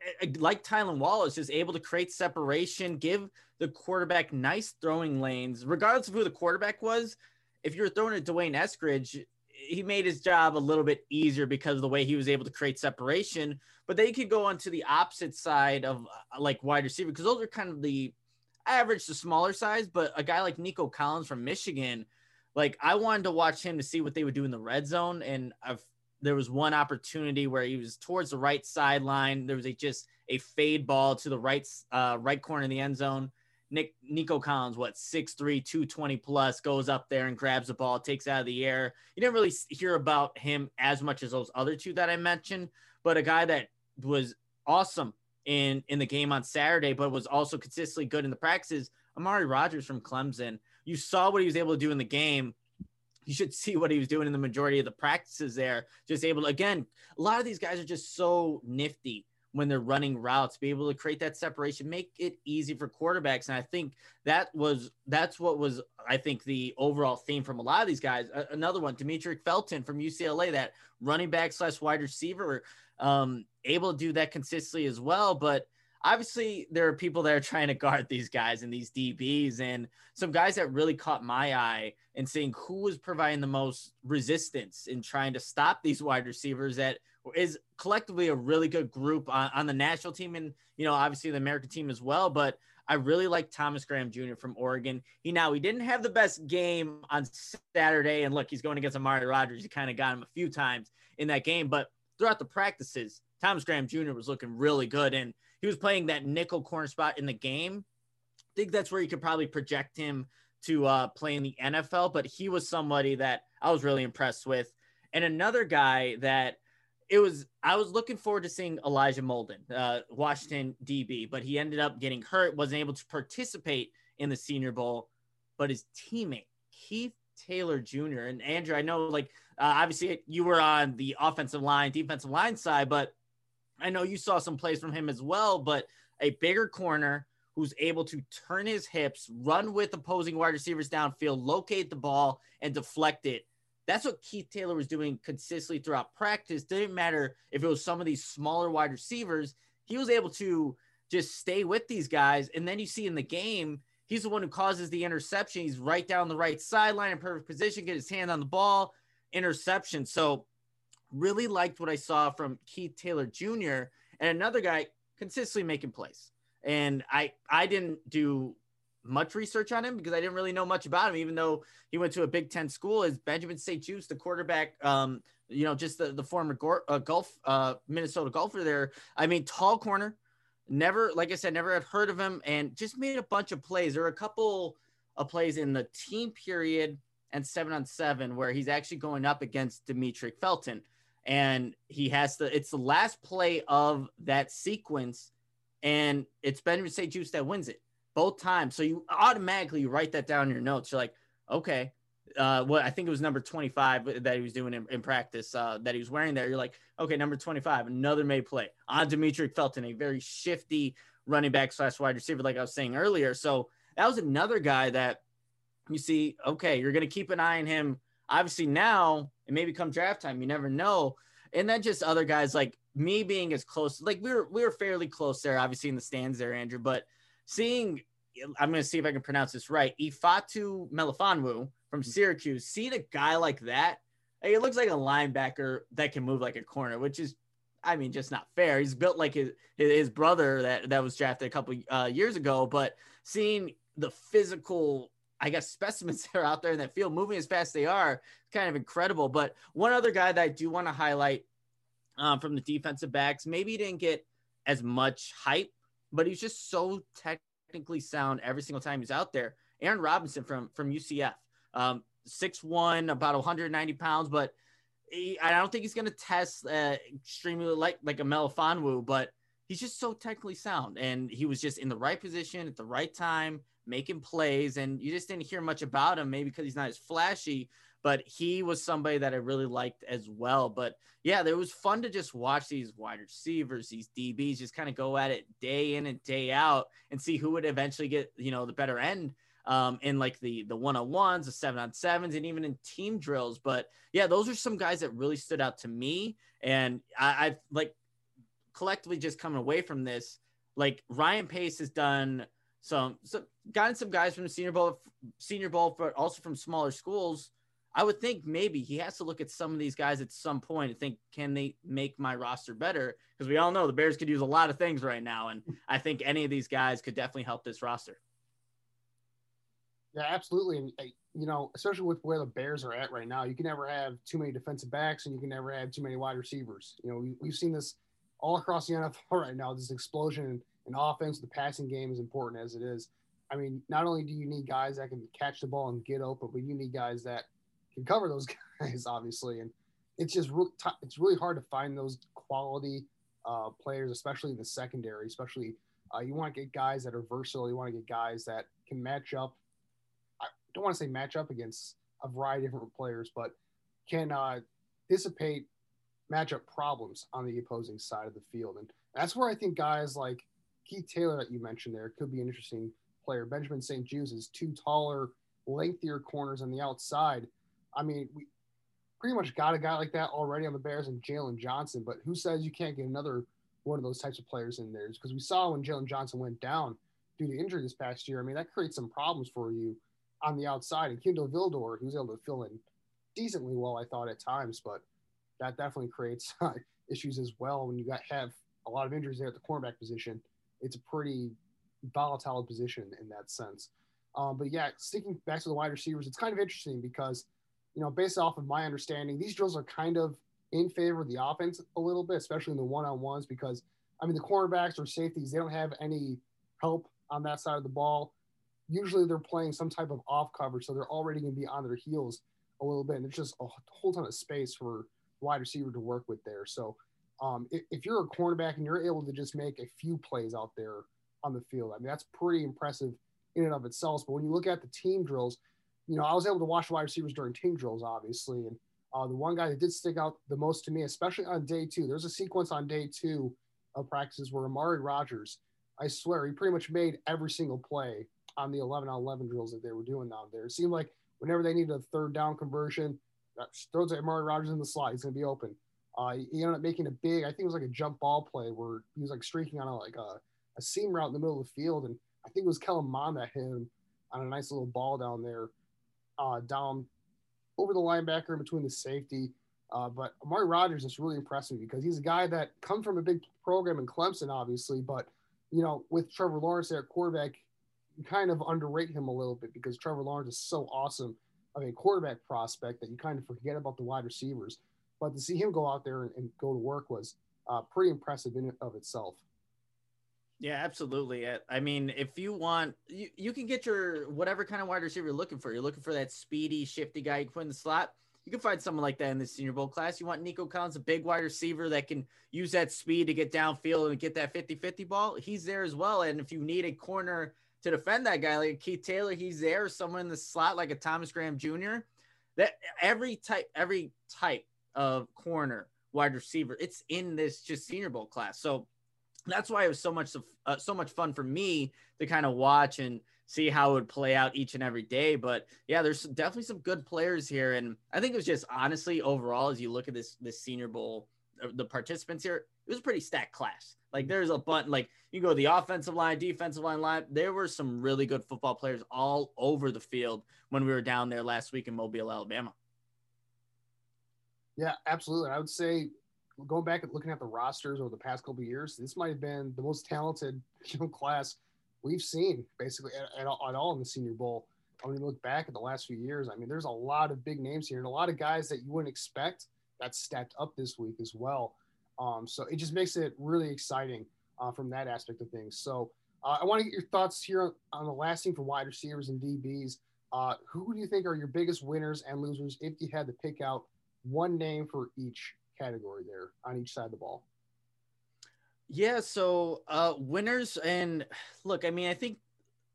Eh, eh, like Tylan Wallace is able to create separation, give the quarterback nice throwing lanes, regardless of who the quarterback was. If you're throwing at D'Wayne Eskridge, he made his job a little bit easier because of the way he was able to create separation. But they could go on to the opposite side of uh, like wide receiver because those are kind of the average to smaller size. But a guy like Nico Collins from Michigan, like I wanted to watch him to see what they would do in the red zone, and I've there was one opportunity where he was towards the right sideline. There was a just a fade ball to the right uh, right corner in the end zone. Nick Nico Collins, what 6'3, 220 plus, goes up there and grabs the ball, takes out of the air. You didn't really hear about him as much as those other two that I mentioned, but a guy that was awesome in in the game on Saturday, but was also consistently good in the practices. Amari Rodgers from Clemson you saw what he was able to do in the game. You should see what he was doing in the majority of the practices there. Just able to, again, a lot of these guys are just so nifty when they're running routes, be able to create that separation, make it easy for quarterbacks. And I think that was that's what was I think the overall theme from a lot of these guys. another one, Demetric Felton from UCLA, that running back slash wide receiver, um, able to do that consistently as well. But obviously there are people that are trying to guard these guys and these DBs and some guys that really caught my eye and seeing who was providing the most resistance in trying to stop these wide receivers that is collectively a really good group on, on the national team and you know obviously the American team as well but I really like Thomas Graham Jr. from Oregon. He now he didn't have the best game on Saturday and look he's going against Amari Rodgers. He kind of got him a few times in that game but throughout the practices Thomas Graham Jr. was looking really good and he was playing that nickel corner spot in the game. I think that's where you could probably project him to uh, play in the NFL, but he was somebody that I was really impressed with. And another guy that it was, I was looking forward to seeing Elijah Molden, uh, Washington DB, but he ended up getting hurt, wasn't able to participate in the Senior Bowl. But his teammate, Keith Taylor Jr. and Andrew, I know like uh, obviously you were on the offensive line, defensive line side, but I know you saw some plays from him as well, but a bigger corner who's able to turn his hips, run with opposing wide receivers downfield, locate the ball, and deflect it. That's what Keith Taylor was doing consistently throughout practice. Didn't matter if it was some of these smaller wide receivers, he was able to just stay with these guys. And then you see in the game, he's the one who causes the interception. He's right down the right sideline in perfect position, get his hand on the ball, interception. So really liked what I saw from Keith Taylor Jr. and another guy consistently making plays. And I I didn't do much research on him because I didn't really know much about him, even though he went to a Big Ten school. Is Benjamin St-Juste, the quarterback, um, you know, just the, the former uh, Gulf uh, Minnesota golfer there. I mean, tall corner, never, like I said, never had heard of him and just made a bunch of plays. There were a couple of plays in the team period and seven on seven where he's actually going up against Demetric Felton. And he has the, it's the last play of that sequence. And it's Benjamin St-Juste that wins it both times. So you automatically write that down in your notes. You're like, okay, uh, what I think it was number 25 that he was doing in, in practice uh, that he was wearing there. You're like, okay, number 25, another made play on Demetric Felton, a very shifty running back slash wide receiver, like I was saying earlier. So that was another guy that you see, okay, you're going to keep an eye on him. Obviously, now it may become draft time. You never know. And then just other guys like me being as close, like we were, we were fairly close there, obviously in the stands there, Andrew, but seeing, I'm going to see if I can pronounce this right. Ifatu Melifonwu from Syracuse, seeing a guy like that, it looks like a linebacker that can move like a corner, which is, I mean, just not fair. He's built like his his brother that that was drafted a couple uh, years ago, but seeing the physical, I guess, specimens that are out there in that field moving as fast as they are, kind of incredible. But one other guy that I do want to highlight um, from the defensive backs, maybe he didn't get as much hype, but he's just so technically sound every single time he's out there. Aaron Robinson from from UCF. Um, six one, about 190 pounds, but he, I don't think he's going to test uh, extremely like like a Melifonwu, but he's just so technically sound, and he was just in the right position at the right time, making plays, and you just didn't hear much about him, maybe because he's not as flashy. But he was somebody that I really liked as well. But yeah, it was fun to just watch these wide receivers, these DBs, just kind of go at it day in and day out and see who would eventually get, you know, the better end um, in like the the one on ones, the seven on sevens, and even in team drills. But yeah, those are some guys that really stood out to me, and I, I've like collectively just coming away from this. Like Ryan Pace has done some, some gotten some guys from the Senior Bowl, Senior Bowl, but also from smaller schools. I would think maybe he has to look at some of these guys at some point and think, can they make my roster better? Because we all know the Bears could use a lot of things right now, and I think any of these guys could definitely help this roster. Yeah, absolutely. And uh, you know, especially with where the Bears are at right now, you can never have too many defensive backs, and you can never have too many wide receivers. You know, we, have seen this all across the NFL right now. This explosion in offense, the passing game is important as it is. I mean, not only do you need guys that can catch the ball and get open, but you need guys that can cover those guys, obviously. And it's just it's really hard to find those quality uh, players, especially in the secondary. Especially, uh, you want to get guys that are versatile. You want to get guys that can match up I don't want to say match up against a variety of different players, but can uh, dissipate matchup problems on the opposing side of the field. And that's where I think guys like Keith Taylor that you mentioned there could be an interesting player. Benjamin St-Juste is two taller, lengthier corners on the outside. I mean, we pretty much got a guy like that already on the Bears and Jaylon Johnson, but who says you can't get another one of those types of players in there? Because we saw when Jaylon Johnson went down due to injury this past year. I mean, that creates some problems for you on the outside. And Kindle Vildor, was able to fill in decently well, I thought at times, but that definitely creates issues as well when you got have a lot of injuries there at the cornerback position. It's a pretty volatile position in that sense. Um, but yeah, sticking back to the wide receivers, it's kind of interesting because, you know, based off of my understanding, these drills are kind of in favor of the offense a little bit, especially in the one on ones, because I mean, the cornerbacks or safeties, they don't have any help on that side of the ball usually they're playing some type of off coverage, so they're already going to be on their heels a little bit. And there's just a whole ton of space for wide receiver to work with there. So um, if, if, you're a cornerback and you're able to just make a few plays out there on the field, I mean that's pretty impressive in and of itself. But when you look at the team drills, you know I was able to watch wide receivers during team drills, obviously, and uh, the one guy that did stick out the most to me, especially on day two, there's a sequence on day two of practices where Amari Rodgers, I swear, he pretty much made every single play on the 11 on 11 drills that they were doing down there. It seemed like whenever they needed a third down conversion, throws at Amari Rodgers in the slot. He's going to be open. Uh, he ended up making a big, I think it was like a jump ball play where he was like streaking on a, like a, a seam route in the middle of the field. And I think it was Kellen Mond that hit him on a nice little ball down there, uh, down over the linebacker in between the safety. Uh, but Amari Rodgers is really impressive because he's a guy that comes from a big program in Clemson, obviously. But, you know, with Trevor Lawrence there at quarterback, you kind of underrate him a little bit because Trevor Lawrence is so awesome of a quarterback prospect that you kind of forget about the wide receivers. But to see him go out there and, and go to work was uh, pretty impressive in of itself. Yeah, absolutely. I mean, if you want, you, you can get your whatever kind of wide receiver you're looking for. You're looking for that speedy, shifty guy you put in the slot. You can find someone like that in the Senior Bowl class. You want Nico Collins, a big wide receiver that can use that speed to get downfield and get that 50 50 ball. He's there as well. And if you need a corner to defend that guy like Keith Taylor, he's there. Someone in the slot like a Thomas Graham Jr. That every type, every type of corner, wide receiver, it's in this just Senior Bowl class. So that's why it was so much uh, so much fun for me to kind of watch and see how it would play out each and every day. But yeah, there's definitely some good players here, and I think it was just honestly overall as you look at this this Senior Bowl, uh, the participants here, it was a pretty stacked class. Like there's a button like you go the offensive line, defensive line, line. There were some really good football players all over the field when we were down there last week in Mobile, Alabama. Yeah, absolutely. I would say going back and looking at the rosters over the past couple of years, this might have been the most talented you know, class we've seen basically at, at, at all in the Senior Bowl. When you look back at the last few years, I mean, there's a lot of big names here and a lot of guys that you wouldn't expect that stepped up this week as well. Um, so it just makes it really exciting uh, from that aspect of things. So uh, I want to get your thoughts here on, on, the last thing for wide receivers and DBs. Uh, who do you think are your biggest winners and losers if you had to pick out one name for each category there on each side of the ball? Yeah, so uh winners and look, I mean, I think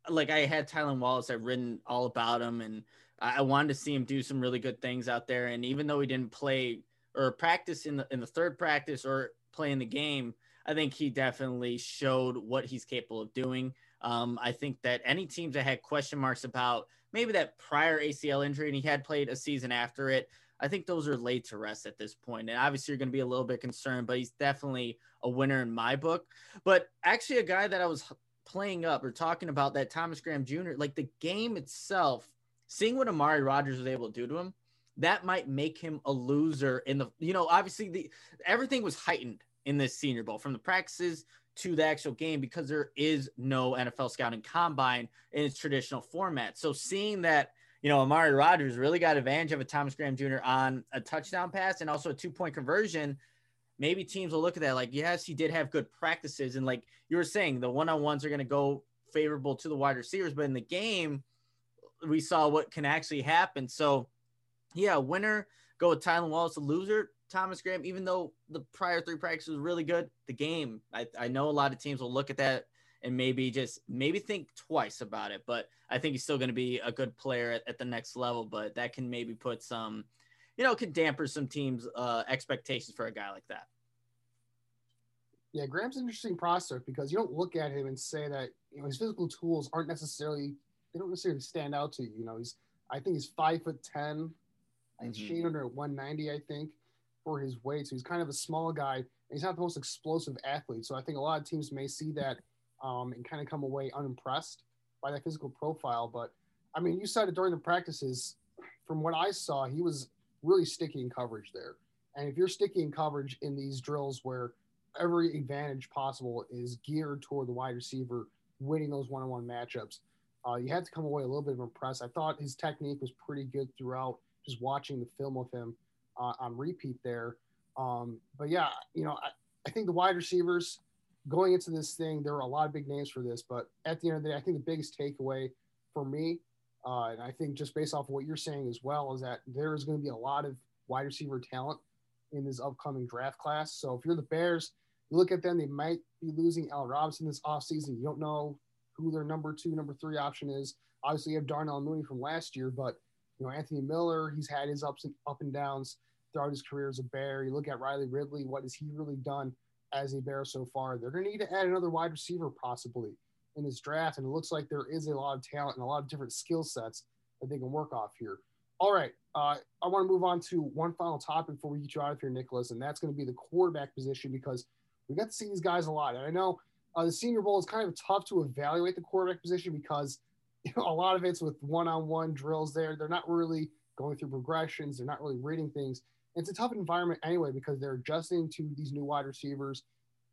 like I had Tylan Wallace, I've written all about him and I wanted to see him do some really good things out there. And even though he didn't play or practice in the in the third practice or play in the game, I think he definitely showed what he's capable of doing. Um, I think that any teams that had question marks about maybe that prior ACL injury and he had played a season after it, I think those are laid to rest at this point. And obviously, you're going to be a little bit concerned, but he's definitely a winner in my book. But actually, a guy that I was playing up or talking about that Thomas Graham Jr., like the game itself, seeing what Amari Rodgers was able to do to him, that might make him a loser in the, you know, obviously the everything was heightened in this senior bowl from the practices to the actual game because there is no NFL scouting combine in its traditional format. So seeing that you know, Amari Rodgers really got advantage of a Thomas Graham Jr. on a touchdown pass and also a two point conversion. Maybe teams will look at that like, yes, he did have good practices. And like you were saying, the one on ones are going to go favorable to the wide receivers. But in the game, we saw what can actually happen. So, yeah, winner, go with Tylan Wallace. A loser, Thomas Graham, even though the prior three practices was really good, the game, I, I know a lot of teams will look at that and maybe just maybe think twice about it. But I think he's still going to be a good player at, at, the next level. But that can maybe put some, you know, can damper some teams' uh, expectations for a guy like that. Yeah, Graham's an interesting prospect because you don't look at him and say that you know his physical tools aren't necessarily they don't necessarily stand out to you. You know, he's I think he's five foot 10 mm-hmm. shade under 190, I think, for his weight. So he's kind of a small guy. And he's not the most explosive athlete. So I think a lot of teams may see that um, and kind of come away unimpressed by that physical profile. But I mean, you said it during the practices. From what I saw, he was really sticky in coverage there. And if you're sticky in coverage in these drills where every advantage possible is geared toward the wide receiver winning those one-on-one matchups, uh, you had to come away a little bit impressed. I thought his technique was pretty good throughout. Just watching the film of him uh, on repeat there. Um, but yeah, you know, I, I think the wide receivers going into this thing, there were a lot of big names for this, but at the end of the day, I think the biggest takeaway for me, uh, and I think just based off of what you're saying as well, is that there is going to be a lot of wide receiver talent in this upcoming draft class. So if you're the Bears, you look at them, they might be losing Al Robinson this offseason. You don't know who their number two, number three option is. Obviously, you have Darnell Mooney from last year, but you know Anthony Miller, he's had his ups and up and downs throughout his career as a Bear. You look at Riley Ridley, what has he really done? As a Bear so far. They're going to need to add another wide receiver possibly in this draft, and it looks like there is a lot of talent and a lot of different skill sets that they can work off here. All right, uh, I want to move on to one final topic before we get you out of here, Nicholas, and that's going to be the quarterback position because we got to see these guys a lot, and I know uh, the Senior Bowl is kind of tough to evaluate the quarterback position because you know, a lot of it's with one-on-one drills. There, they're not really going through progressions. They're not really reading things it's a tough environment anyway because they're adjusting to these new wide receivers.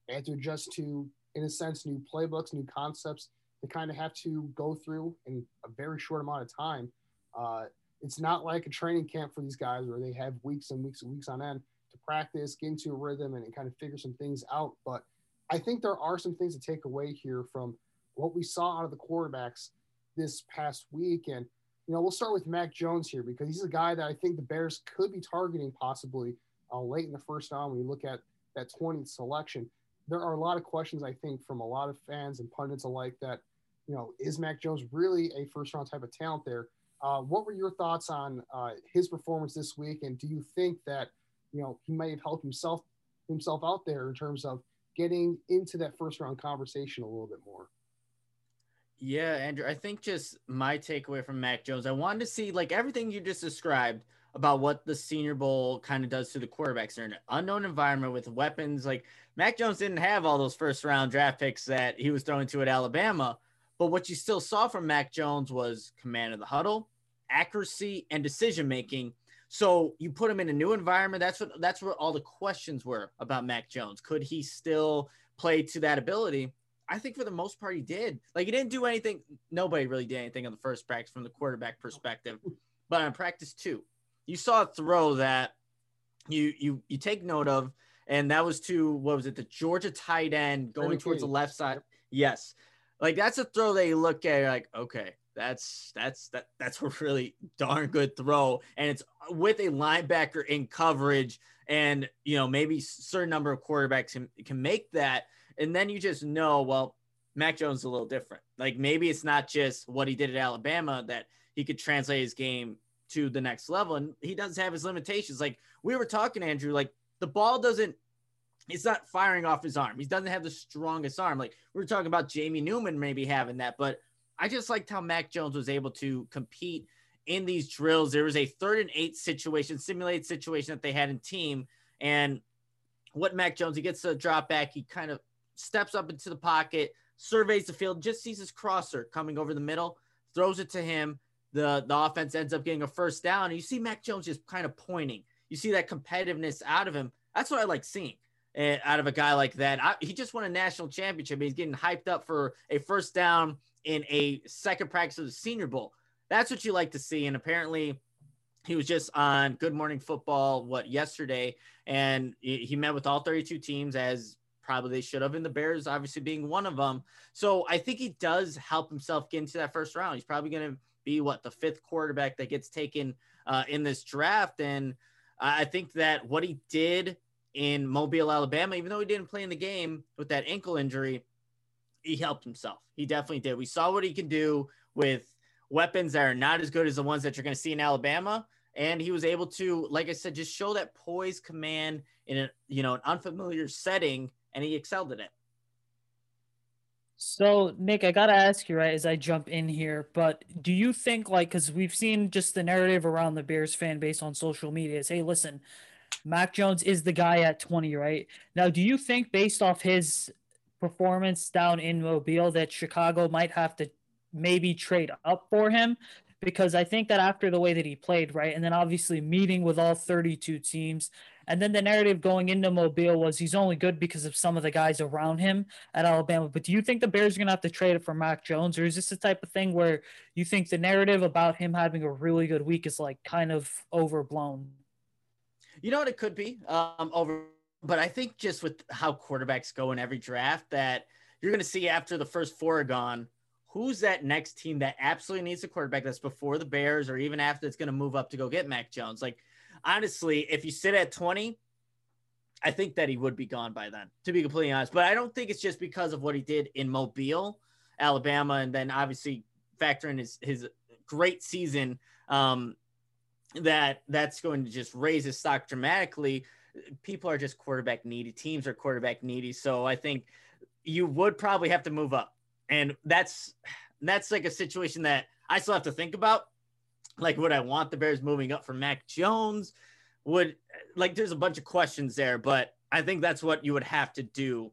They have to adjust to, in a sense, new playbooks, new concepts. They kind of have to go through in a very short amount of time. Uh, it's not like a training camp for these guys where they have weeks and weeks and weeks on end to practice, get into a rhythm, and kind of figure some things out. But I think there are some things to take away here from what we saw out of the quarterbacks this past week. And, you know, we'll start with Mac Jones here because he's a guy that I think the Bears could be targeting possibly uh, late in the first round when you look at that 20th selection. There are a lot of questions, I think, from a lot of fans and pundits alike that, you know, is Mac Jones really a first round type of talent there? Uh, what were your thoughts on uh, his performance this week? And do you think that, you know, he may have helped himself himself out there in terms of getting into that first round conversation a little bit more? Yeah, Andrew, I think just my takeaway from Mac Jones, I wanted to see like everything you just described about what the Senior Bowl kind of does to the quarterbacks. They're in an unknown environment with weapons. Like Mac Jones didn't have all those first round draft picks that he was throwing to at Alabama. But what you still saw from Mac Jones was command of the huddle, accuracy, and decision making. So you put him in a new environment. That's what that's what all the questions were about Mac Jones. Could he still play to that ability? I think for the most part he did. Like he didn't do anything. Nobody really did anything on the first practice from the quarterback perspective. But on practice two, you saw a throw that you you you take note of, and that was to what was it? The Georgia tight end going towards the left side. Yes, like that's a throw that you look at like okay, that's that's that that's a really darn good throw, and it's with a linebacker in coverage, and you know maybe certain number of quarterbacks can can make that, and then you just know well. Mac Jones is a little different. Like maybe it's not just what he did at Alabama that he could translate his game to the next level. And he does have his limitations. Like we were talking, Andrew, like the ball doesn't, it's not firing off his arm. He doesn't have the strongest arm. Like we were talking about Jamie Newman maybe having that, but I just liked how Mac Jones was able to compete in these drills. There was a third and eight situation, simulated situation that they had in team. And what Mac Jones, he gets a drop back. He kind of steps up into the pocket, surveys the field, just sees his crosser coming over the middle, throws it to him the the offense ends up getting a first down. And you see Mac Jones just kind of pointing. You see that competitiveness out of him. That's what I like seeing uh, out of a guy like that. I, he just won a national championship. He's getting hyped up for a first down in a second practice of the Senior Bowl. That's what you like to see. And apparently, he was just on Good Morning Football what yesterday, and he met with all 32 teams as probably they should have, and the Bears obviously being one of them. So I think he does help himself get into that first round. He's probably going to be what the fifth quarterback that gets taken uh, in this draft. And I think that what he did in Mobile, Alabama, even though he didn't play in the game with that ankle injury, he helped himself. He definitely did. We saw what he can do with weapons that are not as good as the ones that you're going to see in Alabama. And he was able to, like I said, just show that poise command in a you know an unfamiliar setting, and he excelled at it. So, Nick, I gotta ask you, right, as I jump in here, but do you think, like, because we've seen just the narrative around the Bears fan base on social media is, hey, listen, Mac Jones is the guy at 20, right? Now, do you think, based off his performance down in Mobile, that Chicago might have to maybe trade up for him? Because I think that after the way that he played, right, and then obviously meeting with all 32 teams, and then the narrative going into Mobile was he's only good because of some of the guys around him at Alabama. But do you think the Bears are going to have to trade it for Mac Jones? Or is this the type of thing where you think the narrative about him having a really good week is like kind of overblown? You know what it could be um, over, but I think just with how quarterbacks go in every draft, that you're going to see after the first four are gone, who's that next team that absolutely needs a quarterback that's before the Bears or even after it's going to move up to go get Mac Jones? Like honestly, if you sit at 20, I think that he would be gone by then, to be completely honest. But I don't think it's just because of what he did in Mobile, Alabama, and then obviously factor in his his great season. Um, that that's going to just raise his stock dramatically. People are just quarterback needy. Teams are quarterback needy. So I think you would probably have to move up, and that's that's like a situation that I still have to think about. Like, would I want the Bears moving up for Mac Jones? Would like there's a bunch of questions there, but I think that's what you would have to do.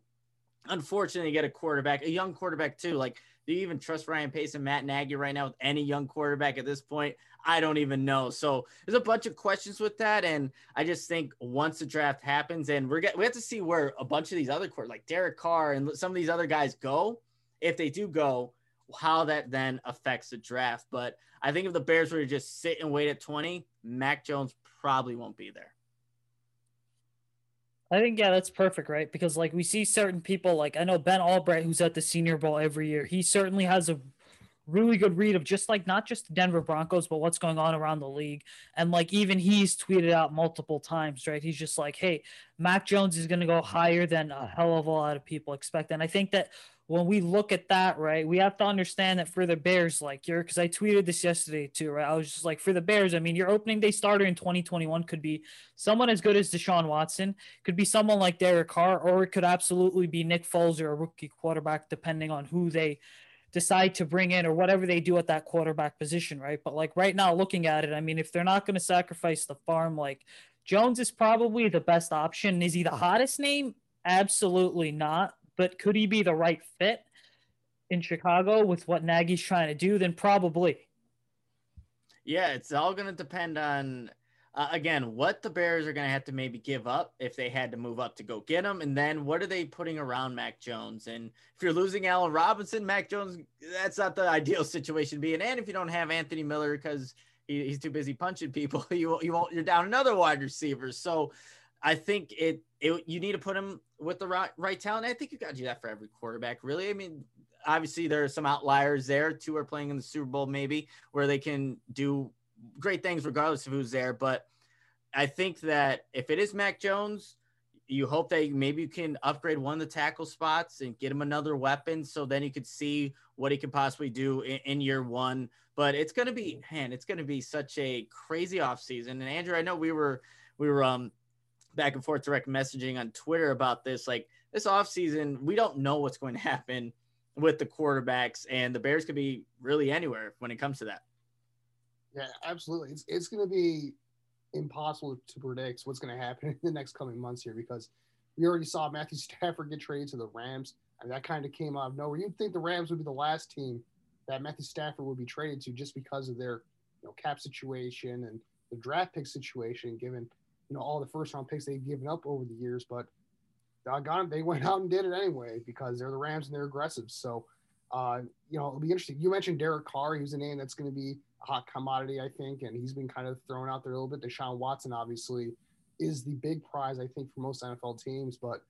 Unfortunately, get a quarterback, a young quarterback too. Like, do you even trust Ryan Pace and Matt Nagy right now with any young quarterback at this point? I don't even know. So there's a bunch of questions with that, and I just think once the draft happens, and we're get, we have to see where a bunch of these other court like Derek Carr and some of these other guys go. If they do go, how that then affects the draft. But I think if the Bears were to just sit and wait at 20, Mac Jones probably won't be there. I think yeah, that's perfect, right? Because like we see certain people, like I know Ben Allbright, who's at the Senior Bowl every year. He certainly has a really good read of just like not just the Denver Broncos, but what's going on around the league. And like even he's tweeted out multiple times, right? He's just like, hey, Mac Jones is going to go higher than a hell of a lot of people expect. And I think that when we look at that, right, we have to understand that for the Bears, like you're, because I tweeted this yesterday too, right? I was just like, for the Bears, I mean, your opening day starter in 2021 could be someone as good as Deshaun Watson, could be someone like Derek Carr, or it could absolutely be Nick Foles or a rookie quarterback, depending on who they decide to bring in or whatever they do at that quarterback position, right? But like right now, looking at it, I mean, if they're not going to sacrifice the farm, like Jones is probably the best option. Is he the hottest name? Absolutely not but could he be the right fit in Chicago with what Nagy's trying to do? Then probably. Yeah, it's all going to depend on uh, again what the Bears are going to have to maybe give up if they had to move up to go get him, and then what are they putting around Mac Jones? And if you're losing Allen Robinson, Mac Jones, that's not the ideal situation to be in. And if you don't have Anthony Miller because he, he's too busy punching people, you you won't you're down another wide receiver. So I think it, it you need to put him with the right, right talent. I think you got to do that for every quarterback, really. I mean, obviously there are some outliers there. Two are playing in the Super Bowl, maybe where they can do great things regardless of who's there. But I think that if it is Mac Jones, you hope that maybe you can upgrade one of the tackle spots and get him another weapon, so then you could see what he could possibly do in, in year one. But it's going to be, man, it's going to be such a crazy offseason. And Andrew, I know we were we were um back and forth direct messaging on Twitter about this. Like this offseason, we don't know what's going to happen with the quarterbacks, and the Bears could be really anywhere when it comes to that. Yeah, absolutely. It's it's going to be impossible to predict what's going to happen in the next coming months here because we already saw Matthew Stafford get traded to the Rams, and that kind of came out of nowhere. You'd think the Rams would be the last team that Matthew Stafford would be traded to just because of their you know cap situation and the draft pick situation, given you know all the first round picks they've given up over the years, but doggone they went out and did it anyway because they're the Rams and they're aggressive. So, uh, you know, it'll be interesting. You mentioned Derek Carr; he's a name that's going to be a hot commodity, I think, and he's been kind of thrown out there a little bit. Deshaun Watson, obviously, is the big prize, I think, for most NFL teams, but.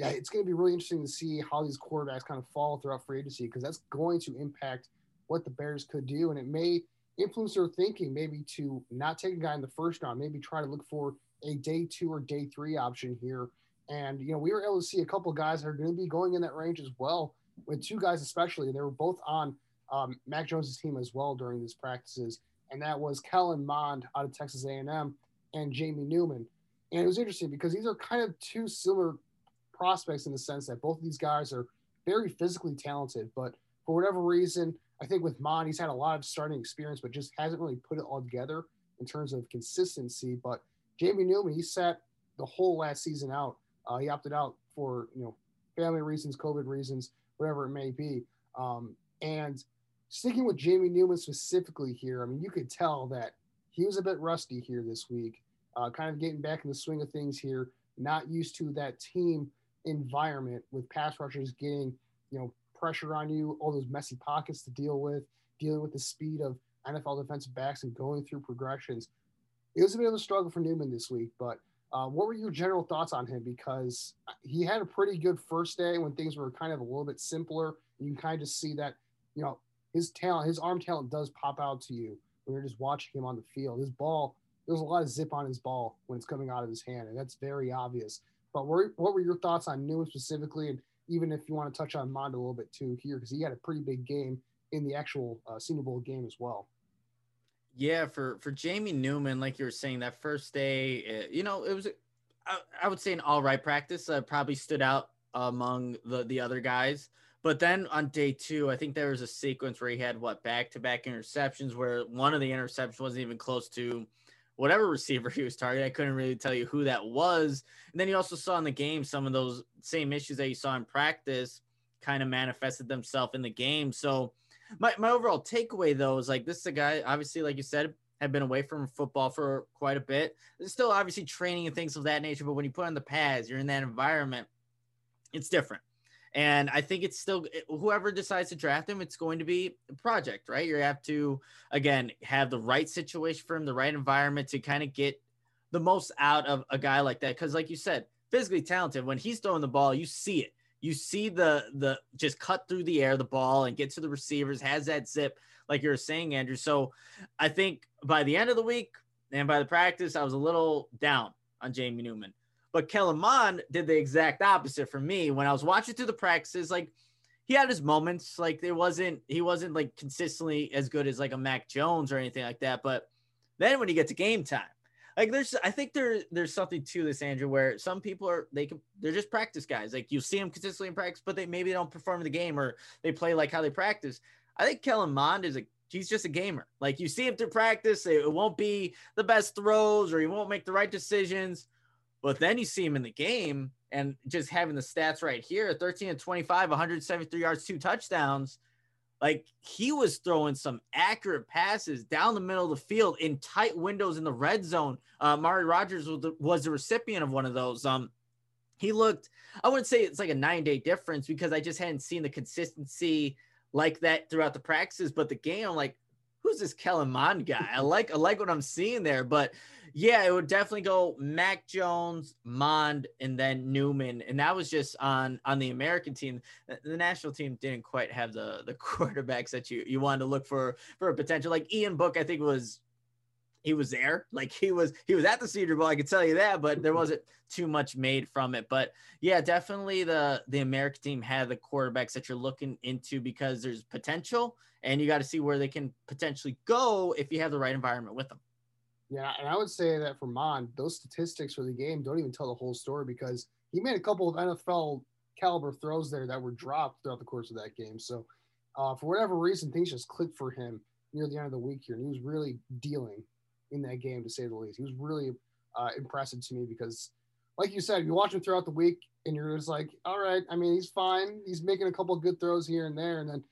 Yeah, it's going to be really interesting to see how these quarterbacks kind of fall throughout free agency because that's going to impact what the Bears could do, and it may influence their thinking maybe to not take a guy in the first round, maybe try to look for a day two or day three option here. And, you know, we were able to see a couple guys that are going to be going in that range as well, with two guys especially. They were both on um, Mac Jones's team as well during these practices. And that was Kellen Mond out of Texas A&M and Jamie Newman. And it was interesting because these are kind of two similar prospects in the sense that both of these guys are very physically talented, but for whatever reason, I think with Mond, he's had a lot of starting experience, but just hasn't really put it all together in terms of consistency. But Jamie Newman, he sat the whole last season out. Uh, he opted out for you know family reasons, COVID reasons, whatever it may be. Um, and sticking with Jamie Newman specifically here, I mean, you could tell that he was a bit rusty here this week, uh, kind of getting back in the swing of things here, not used to that team environment with pass rushers getting you know pressure on you, all those messy pockets to deal with, dealing with the speed of NFL defensive backs and going through progressions. It was a bit of a struggle for Newman this week, but uh, what were your general thoughts on him? Because he had a pretty good first day when things were kind of a little bit simpler. You can kind of see that, you know, his talent, his arm talent does pop out to you when you're just watching him on the field. His ball, there's a lot of zip on his ball when it's coming out of his hand, and that's very obvious. But what were your thoughts on Newman specifically, and even if you want to touch on Mond a little bit too here, because he had a pretty big game in the actual uh, Senior Bowl game as well. Yeah, for for Jamie Newman, like you were saying, that first day, eh, you know, it was, I, I would say, an all right practice. Uh, probably stood out among the the other guys. But then on day two, I think there was a sequence where he had what back to back interceptions, where one of the interceptions wasn't even close to whatever receiver he was targeting. I couldn't really tell you who that was. And then you also saw in the game some of those same issues that you saw in practice kind of manifested themselves in the game. So my, my overall takeaway though is like this is a guy, obviously, like you said, had been away from football for quite a bit. There's still obviously training and things of that nature, but when you put on the pads, you're in that environment, it's different. And I think it's still eh, whoever decides to draft him, it's going to be a project, right? You have to again have the right situation for him, the right environment to kind of get the most out of a guy like that. Because, like you said, physically talented. When he's throwing the ball, you see it. You see the the just cut through the air the ball and get to the receivers, has that zip, like you were saying, Andrew. So I think by the end of the week and by the practice, I was a little down on Jamie Newman. But Kellen Mond did the exact opposite for me. When I was watching through the practices, like he had his moments. Like there wasn't he wasn't like consistently as good as like a Mac Jones or anything like that. But then when you get to game time, like there's I think there there's something to this, Andrew, where some people are they can they're just practice guys. Like you see them consistently in practice, but they maybe don't perform in the game or they play like how they practice. I think Kellen Mond is a he's just a gamer. Like you see him through practice, it won't be the best throws or he won't make the right decisions. But then you see him in the game and just having the stats right here 13 and 25, 173 yards, two touchdowns. Like he was throwing some accurate passes down the middle of the field in tight windows in the red zone. Uh, Mari Rodgers was the, was the recipient of one of those. Um, he looked, I wouldn't say it's like a nine day difference because I just hadn't seen the consistency like that throughout the practices, but the game, I'm like, who's this Kellen Mond guy? I like I like what I'm seeing there, but yeah, it would definitely go Mac Jones, Mond, and then Newman, and that was just on on the American team. The national team didn't quite have the the quarterbacks that you you wanted to look for for a potential. Like Ian Book, I think was he was there, like he was he was at the Senior Bowl. I can tell you that, but there wasn't too much made from it. But yeah, definitely the the American team had the quarterbacks that you're looking into because there's potential, and you got to see where they can potentially go if you have the right environment with them. Yeah, and I would say that for Mond, those statistics for the game don't even tell the whole story because he made a couple of NFL caliber throws there that were dropped throughout the course of that game. So, uh, for whatever reason, things just clicked for him near the end of the week here, and he was really dealing in that game to say the least. He was really uh, impressive to me because, like you said, you watch him throughout the week, and you're just like, all right. I mean, he's fine. He's making a couple of good throws here and there, and then,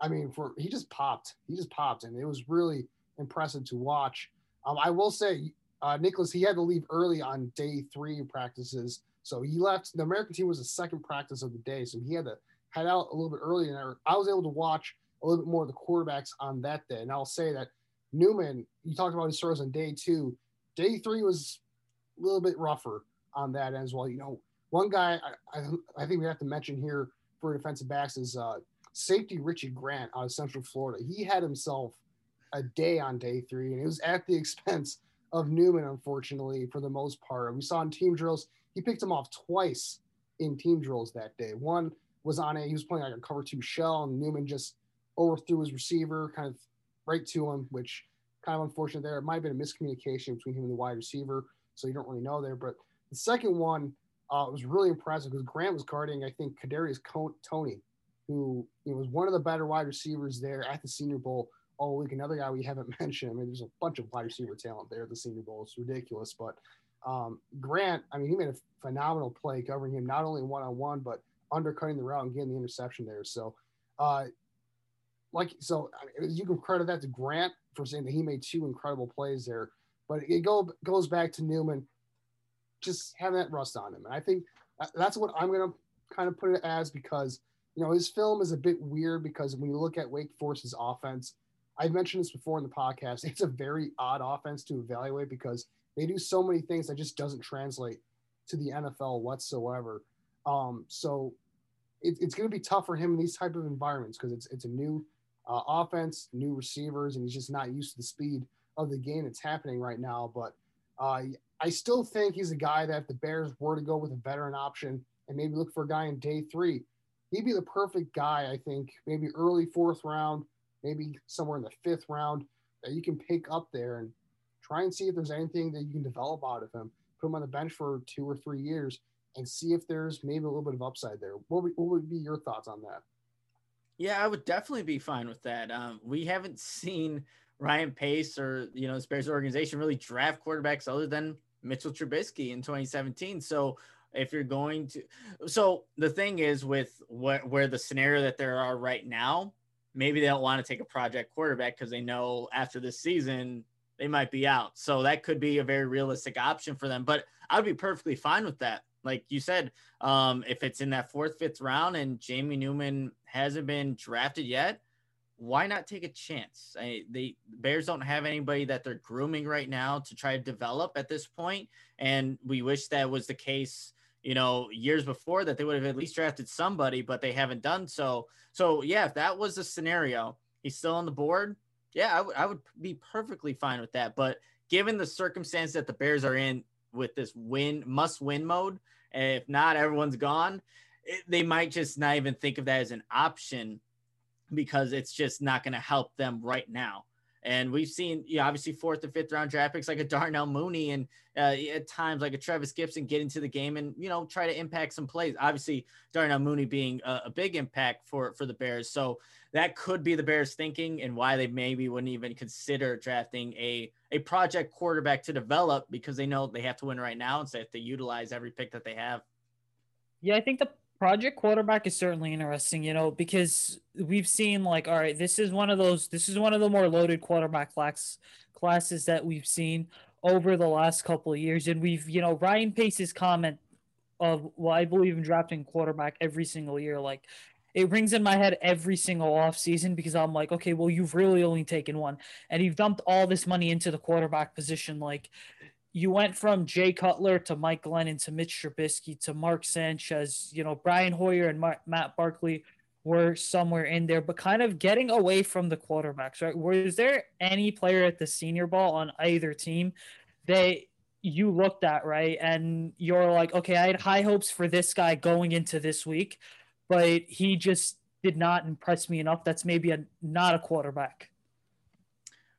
I mean, for he just popped. He just popped, and it was really impressive to watch. Um, I will say, uh, Nicholas, he had to leave early on day three practices. So he left. The American team was the second practice of the day. So he had to head out a little bit early. And I was able to watch a little bit more of the quarterbacks on that day. And I'll say that Newman, you talked about his throws on day two. Day three was a little bit rougher on that as well. You know, one guy I, I, I think we have to mention here for defensive backs is uh, safety Richie Grant out of Central Florida. He had himself a day on day three, and it was at the expense of Newman, unfortunately, for the most part. We saw in team drills, he picked him off twice in team drills that day. One was on a, he was playing like a cover two shell, and Newman just overthrew his receiver kind of right to him, which kind of unfortunate there. It might have been a miscommunication between him and the wide receiver, so you don't really know there. But the second one uh, was really impressive because Grant was guarding, I think, Kadarius Toney, who know, was one of the better wide receivers there at the Senior Bowl all week. Another guy we haven't mentioned. I mean, there's a bunch of wide receiver talent there at the Senior Bowl. It's ridiculous. But um, Grant, I mean, he made a phenomenal play covering him not only one on one, but undercutting the route and getting the interception there. So, uh, like, so I mean, you can credit that to Grant for saying that he made two incredible plays there. But it go, goes back to Newman just having that rust on him. And I think that's what I'm going to kind of put it as because, you know, his film is a bit weird because when you look at Wake Forest's offense, I've mentioned this before in the podcast. It's a very odd offense to evaluate because they do so many things that just doesn't translate to the NFL whatsoever. Um, so it, it's going to be tough for him in these type of environments because it's it's a new uh, offense, new receivers, and he's just not used to the speed of the game that's happening right now. But uh, I still think he's a guy that if the Bears were to go with a veteran option and maybe look for a guy in day three, he'd be the perfect guy. I think maybe early fourth round maybe somewhere in the fifth round that you can pick up there and try and see if there's anything that you can develop out of him. Put him on the bench for two or three years and see if there's maybe a little bit of upside there. What would, what would be your thoughts on that? Yeah, I would definitely be fine with that. Um, we haven't seen Ryan Pace or you know the Bears organization really draft quarterbacks other than Mitchell Trubisky in 2017. So if you're going to, so the thing is with what where the scenario that there are right now, maybe they don't want to take a project quarterback because they know after this season they might be out. So that could be a very realistic option for them. But I'd be perfectly fine with that. Like you said, um, if it's in that fourth, fifth round and Jamie Newman hasn't been drafted yet, why not take a chance? I, the Bears don't have anybody that they're grooming right now to try to develop at this point, and we wish that was the case you know, years before that they would have at least drafted somebody, but they haven't done so. So yeah, if that was the scenario, he's still on the board. Yeah, I would I would be perfectly fine with that. But given the circumstance that the Bears are in with this win must win mode, if not, everyone's gone. It, they might just not even think of that as an option because it's just not going to help them right now. And we've seen, you know, obviously fourth and fifth round draft picks like a Darnell Mooney and uh, at times like a Trevis Gibson get into the game and, you know, try to impact some plays. Obviously, Darnell Mooney being a, a, big impact for, for the Bears. So that could be the Bears thinking and why they maybe wouldn't even consider drafting a, a project quarterback to develop because they know they have to win right now and so they have to utilize every pick that they have. Yeah, I think the Project quarterback is certainly interesting, you know, because we've seen like, all right, this is one of those, this is one of the more loaded quarterback class classes that we've seen over the last couple of years. And we've, you know, Ryan Pace's comment of, well, I believe in drafting quarterback every single year. Like it rings in my head every single off season because I'm like, okay, well, you've really only taken one and you've dumped all this money into the quarterback position. Like you went from Jay Cutler to Mike Glennon to Mitch Trubisky to Mark Sanchez. You know, Brian Hoyer and Matt Barkley were somewhere in there, but kind of getting away from the quarterbacks, right? Was there any player at the Senior Bowl on either team that you looked at, right? And you're like, okay, I had high hopes for this guy going into this week, but he just did not impress me enough. That's maybe a not a quarterback.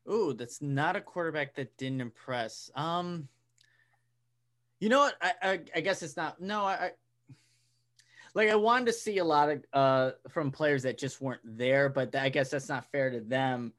Ooh, that's not a quarterback that didn't impress. Um, you know what? I I, I guess it's not. No, I, I like I wanted to see a lot of uh from players that just weren't there, but I guess that's not fair to them.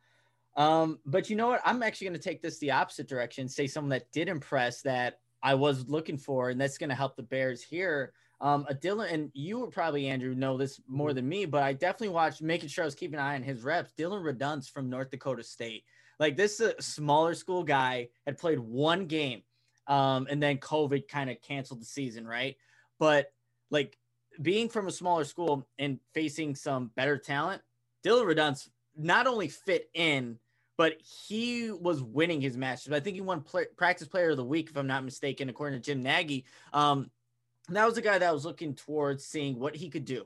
Um, but you know what? I'm actually going to take this the opposite direction. Say someone that did impress that I was looking for, and that's going to help the Bears here. Um, a Dillon, and you would probably Andrew know this more than me, but I definitely watched, making sure I was keeping an eye on his reps. Dillon Radunz from North Dakota State. Like this is a smaller school guy had played one game, um, and then COVID kind of canceled the season, right? But like being from a smaller school and facing some better talent, Dillon Radunz not only fit in, but he was winning his matches. I think he won play, practice player of the week, if I'm not mistaken, according to Jim Nagy. Um, that was a guy that was looking towards seeing what he could do.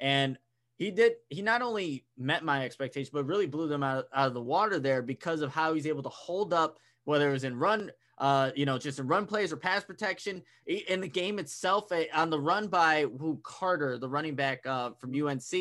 And he did he not only met my expectations but really blew them out, out of the water there because of how he's able to hold up whether it was in run uh you know just in run plays or pass protection in the game itself eh, on the run by who carter the running back uh from unc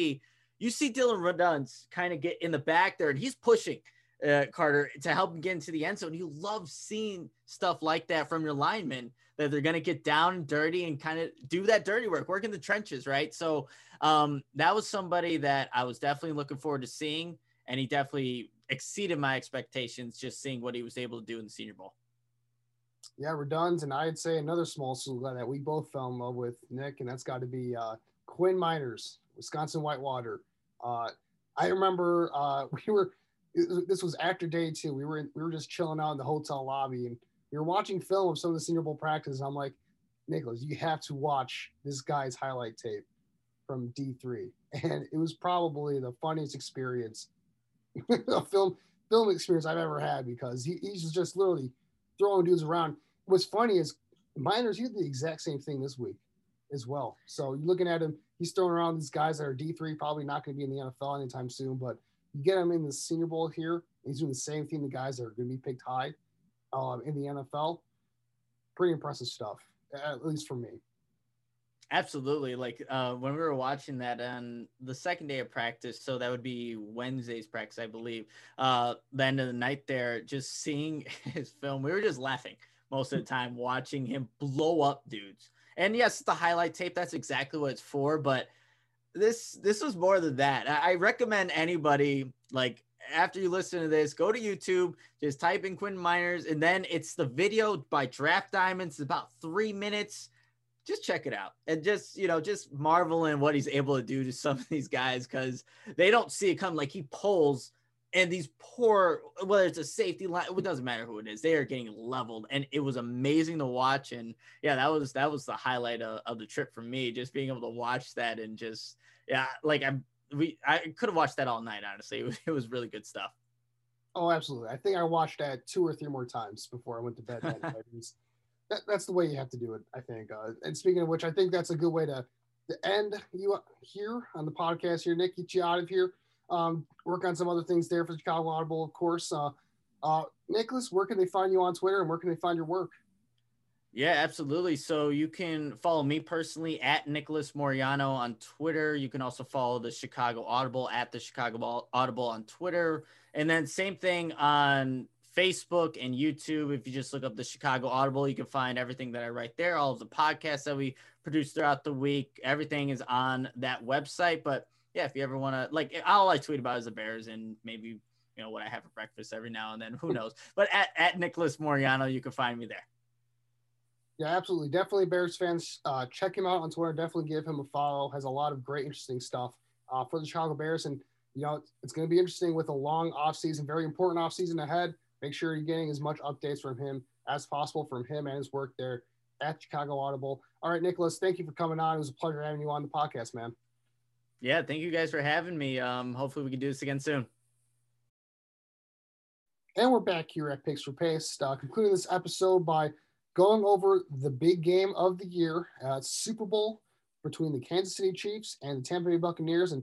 you see Dillon Radunz kind of get in the back there and he's pushing uh, Carter to help him get into the end zone. You love seeing stuff like that from your linemen that they're going to get down dirty and kind of do that dirty work, work in the trenches, right? So um, that was somebody that I was definitely looking forward to seeing, and he definitely exceeded my expectations just seeing what he was able to do in the Senior Bowl. Yeah, Radunz, and I'd say another small school that we both fell in love with, Nick, and that's got to be uh, Quinn Meinerz, Wisconsin Whitewater. Uh, I remember uh, we were this was after day two. We were in, we were just chilling out in the hotel lobby, and we were watching film of some of the Senior Bowl practices. I'm like, Nicholas, you have to watch this guy's highlight tape from D3, and it was probably the funniest experience, film film experience I've ever had because he, he's just literally throwing dudes around. What's funny is Meinerz, he did the exact same thing this week as well. So you're looking at him, he's throwing around these guys that are D3, probably not going to be in the NFL anytime soon, but you get him in the Senior Bowl here. He's doing the same thing. The guys that are going to be picked high um, in the NFL. Pretty impressive stuff, at least for me. Absolutely. Like uh, when we were watching that on the second day of practice, so that would be Wednesday's practice, I believe. Uh, the end of the night there, just seeing his film, we were just laughing most of the time watching him blow up dudes. And yes, the highlight tape, that's exactly what it's for. But this this was more than that. I, recommend anybody like after you listen to this, go to YouTube, just type in Quinn Meinerz, and then it's the video by Draft Diamonds. It's about three minutes. Just check it out and just you know just marvel in what he's able to do to some of these guys because they don't see it come. Like he pulls and these poor whether it's a safety line it doesn't matter who it is they are getting leveled and it was amazing to watch and yeah that was that was the highlight of, of the trip for me just being able to watch that and just yeah like i we i could have watched that all night honestly it was, it was really good stuff oh absolutely i think i watched that two or three more times before i went to bed that, that, that's the way you have to do it, I think. Uh, and speaking of which, I think that's a good way to, to end you here on the podcast here. Nick, get you out of here. Um, work on some other things there for Chicago Audible, of course. Uh, uh, Nicholas, where can they find you on Twitter and where can they find your work? Yeah, absolutely. So you can follow me personally at Nicholas Moriano on Twitter. You can also follow the Chicago Audible at the Chicago Audible on Twitter. And then same thing on Facebook and YouTube. If you just look up the Chicago Audible, you can find everything that I write there, all of the podcasts that we produce throughout the week. Everything is on that website. But yeah, if you ever want to, like, all I tweet about is the Bears and maybe, you know, what I have for breakfast every now and then. Who knows? But at, at Nicholas Moriano, you can find me there. Yeah, absolutely. Definitely Bears fans, uh, check him out on Twitter. Definitely give him a follow. Has a lot of great, interesting stuff uh, for the Chicago Bears. And, you know, it's going to be interesting with a long offseason, very important offseason ahead. Make sure you're getting as much updates from him as possible from him and his work there at Chicago Audible. All right, Nicholas, thank you for coming on. It was a pleasure having you on the podcast, man. Yeah, thank you guys for having me. Um, hopefully we can do this again soon. And we're back here at Picks for Pace, uh, concluding this episode by going over the big game of the year, uh, Super Bowl between the Kansas City Chiefs and the Tampa Bay Buccaneers. And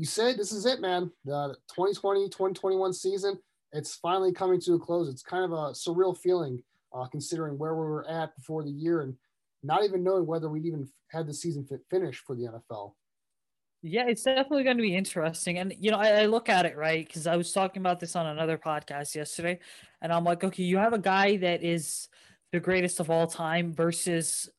Usayd this is it, man. The 2020 2021 season, it's finally coming to a close. It's kind of a surreal feeling uh, considering where we were at before the year and not even knowing whether we'd even had the season finish for the NFL. Yeah, it's definitely going to be interesting. And, you know, I, I look at it, right? Because I was talking about this on another podcast yesterday. And I'm like, okay, you have a guy that is the greatest of all time versus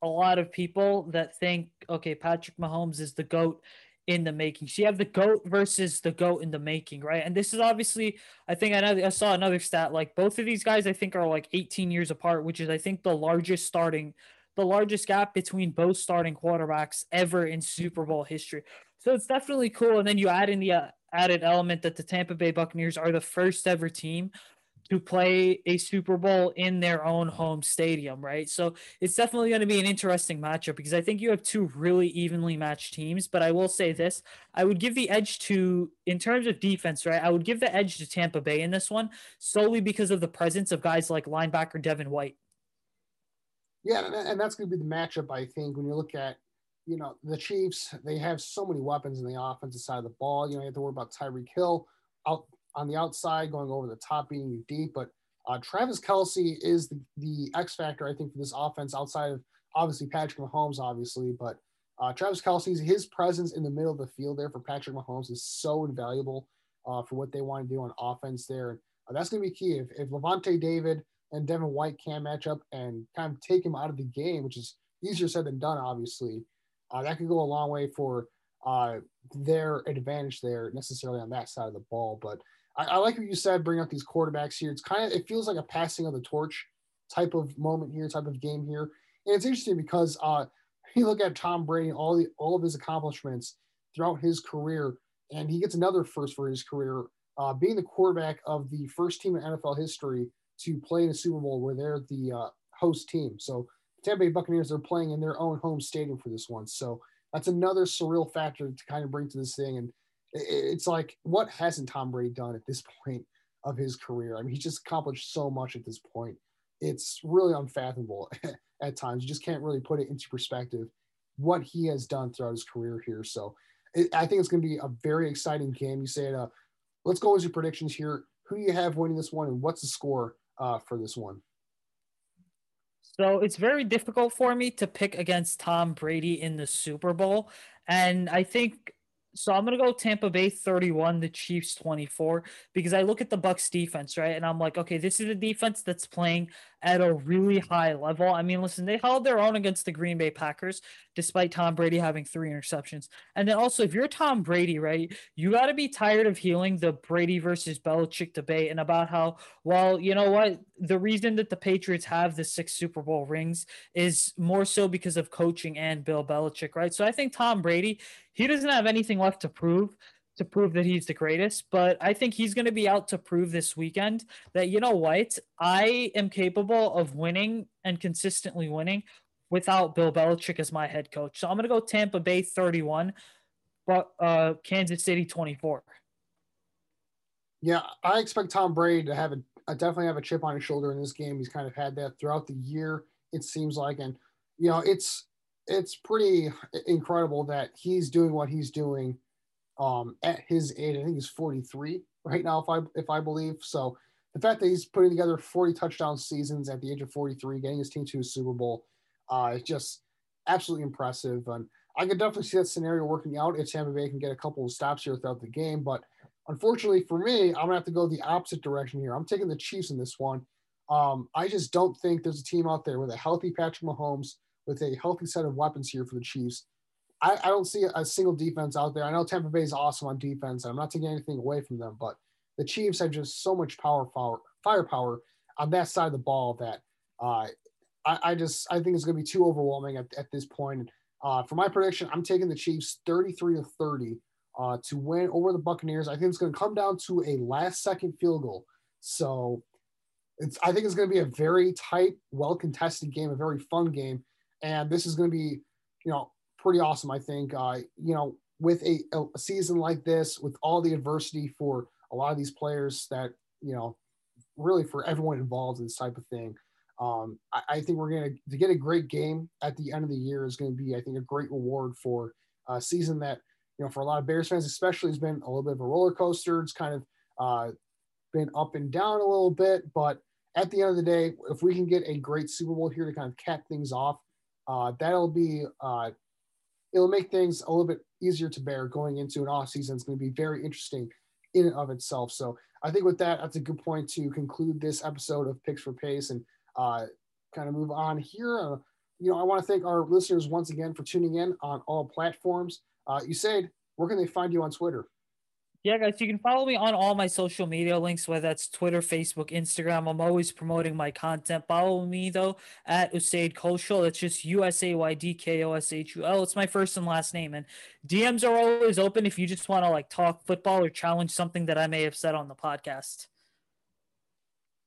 a lot of people that think, okay, Patrick Mahomes is the GOAT in the making. So you have the GOAT versus the GOAT in the making, right? And this is obviously, I think I, know, I saw another stat, like both of these guys, I think are like 18 years apart, which is, I think, the largest starting, the largest gap between both starting quarterbacks ever in Super Bowl history. So it's definitely cool. And then you add in the uh, added element that the Tampa Bay Buccaneers are the first ever team to play a Super Bowl in their own home stadium, right? So it's definitely going to be an interesting matchup because I think you have two really evenly matched teams. But I will say this I would give the edge to, in terms of defense, right? I would give the edge to Tampa Bay in this one solely because of the presence of guys like linebacker Devin White. Yeah, and that's going to be the matchup, I think, when you look at you know, the Chiefs, they have so many weapons in the offensive side of the ball. You know, you have to worry about Tyreek Hill out on the outside, going over the top, beating you deep. But uh, Travis Kelce is the, the X factor, I think, for this offense outside of obviously Patrick Mahomes, obviously. But uh, Travis Kelce's his presence in the middle of the field there for Patrick Mahomes is so invaluable uh, for what they want to do on offense there. Uh, that's going to be key. If, if Lavonte David and Devin White can match up and kind of take him out of the game, which is easier said than done, obviously, uh, that could go a long way for uh, their advantage there necessarily on that side of the ball. But I, I like what you said, bring up these quarterbacks here. It's kind of it feels like a passing of the torch type of moment here, type of game here. And it's interesting because uh, you look at Tom Brady, all the all of his accomplishments throughout his career, and he gets another first for his career, uh, being the quarterback of the first team in NFL history to play in a Super Bowl where they're the uh, host team. So Tampa Bay Buccaneers are playing in their own home stadium for this one. So that's another surreal factor to kind of bring to this thing. And it's like, what hasn't Tom Brady done at this point of his career? I mean, he's just accomplished so much at this point. It's really unfathomable at times. You just can't really put it into perspective what he has done throughout his career here. So I think it's going to be a very exciting game. Usayd, uh, let's go with your predictions here. Who do you have winning this one, and what's the score uh, for this one? So it's very difficult for me to pick against Tom Brady in the Super Bowl. And I think so I'm gonna go Tampa Bay 31, the Chiefs 24, because I look at the Bucks defense, right? And I'm like, okay, this is a defense that's playing at a really high level. I mean, listen, they held their own against the Green Bay Packers, despite Tom Brady having three interceptions. And then also, if you're Tom Brady, right, you got to be tired of healing the Brady versus Belichick debate and about how, well, you know what, the reason that the Patriots have the six Super Bowl rings is more so because of coaching and Bill Belichick, right? So I think Tom Brady, he doesn't have anything left to prove to prove that he's the greatest, but I think he's going to be out to prove this weekend that, you know what, I am capable of winning and consistently winning without Bill Belichick as my head coach. So I'm going to go Tampa Bay 31, but uh, Kansas City 24. Yeah, I expect Tom Brady to have a, definitely have a chip on his shoulder in this game. He's kind of had that throughout the year. It seems like, and you know, it's it's pretty incredible that he's doing what he's doing um, at his age. I think he's 43 right now, if I if I believe. So the fact that he's putting together 40 touchdown seasons at the age of 43, getting his team to a Super Bowl, uh, is just absolutely impressive. And I could definitely see that scenario working out if Tampa Bay can get a couple of stops here throughout the game. But unfortunately for me, I'm gonna have to go the opposite direction here. I'm taking the Chiefs in this one. Um, I just don't think there's a team out there with a healthy Patrick Mahomes, with a healthy set of weapons here for the Chiefs. I, I don't see a single defense out there. I know Tampa Bay is awesome on defense. I'm not taking anything away from them, but the Chiefs have just so much power, power firepower on that side of the ball that uh, I, I, just I think it's going to be too overwhelming at, at this point. Uh, for my prediction, I'm taking the Chiefs 33 to 30 uh, to win over the Buccaneers. I think it's going to come down to a last second field goal. So it's I think it's going to be a very tight, well contested game, a very fun game, and this is going to be you know pretty awesome. I think uh, you know with a, a season like this, with all the adversity for a lot of these players that you know really for everyone involved in this type of thing. Um, I, I, think we're going to get a great game at the end of the year is going to be, I think, a great reward for a season that, you know, for a lot of Bears fans, especially, has been a little bit of a roller coaster. It's kind of uh, been up and down a little bit, but at the end of the day, if we can get a great Super Bowl here to kind of cap things off, uh, that'll be uh, it'll make things a little bit easier to bear going into an off season. It's going to be very interesting in and of itself. So I think with that, that's a good point to conclude this episode of Picks for Pace and uh, kind of move on here. Uh, you know, I want to thank our listeners once again for tuning in on all platforms. Uh, Usayd, where can they find you on Twitter? Yeah, guys, you can follow me on all my social media links, whether that's Twitter, Facebook, Instagram. I'm always promoting my content. Follow me though at Usayd Koshul. It's just U S A Y D K O S H U L. It's my first and last name. And DMs are always open if you just want to like talk football or challenge something that I may have said on the podcast.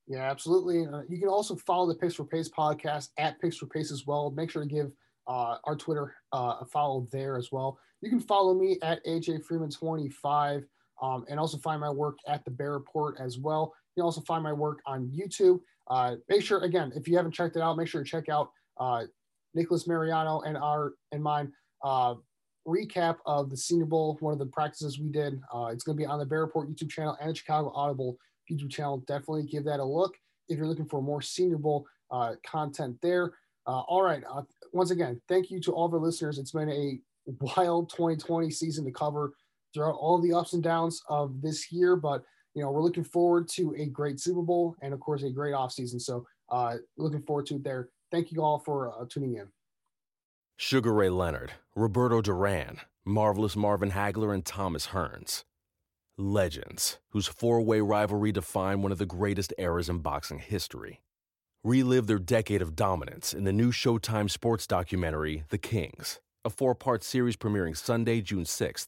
Yeah, absolutely. Uh, you can also follow the Picks for Pace podcast at Picks for Pace as well. Make sure to give uh, our Twitter uh, a follow there as well. You can follow me at AJ Freeman 25 um, and also find my work at the Bear Report as well. You can also find my work on YouTube. Uh, make sure, again, if you haven't checked it out, make sure to check out uh, Nicholas Mariano and our and mine uh, recap of the Senior Bowl, one of the practices we did. Uh, it's going to be on the Bear Report YouTube channel and the Chicago Audible YouTube channel. Definitely give that a look if you're looking for more Senior Bowl uh, content there. Uh, all right. once again, thank you to all of our listeners. It's been a wild 2020 season to cover throughout all the ups and downs of this year. But you know, we're looking forward to a great Super Bowl and of course a great offseason. So uh, looking forward to it there. Thank you all for uh, tuning in. Sugar Ray Leonard, Roberto Duran, Marvelous Marvin Hagler, and Thomas Hearns. Legends, whose four way rivalry defined one of the greatest eras in boxing history. Relive their decade of dominance in the new Showtime sports documentary, The Kings, a four part series premiering Sunday, June 6th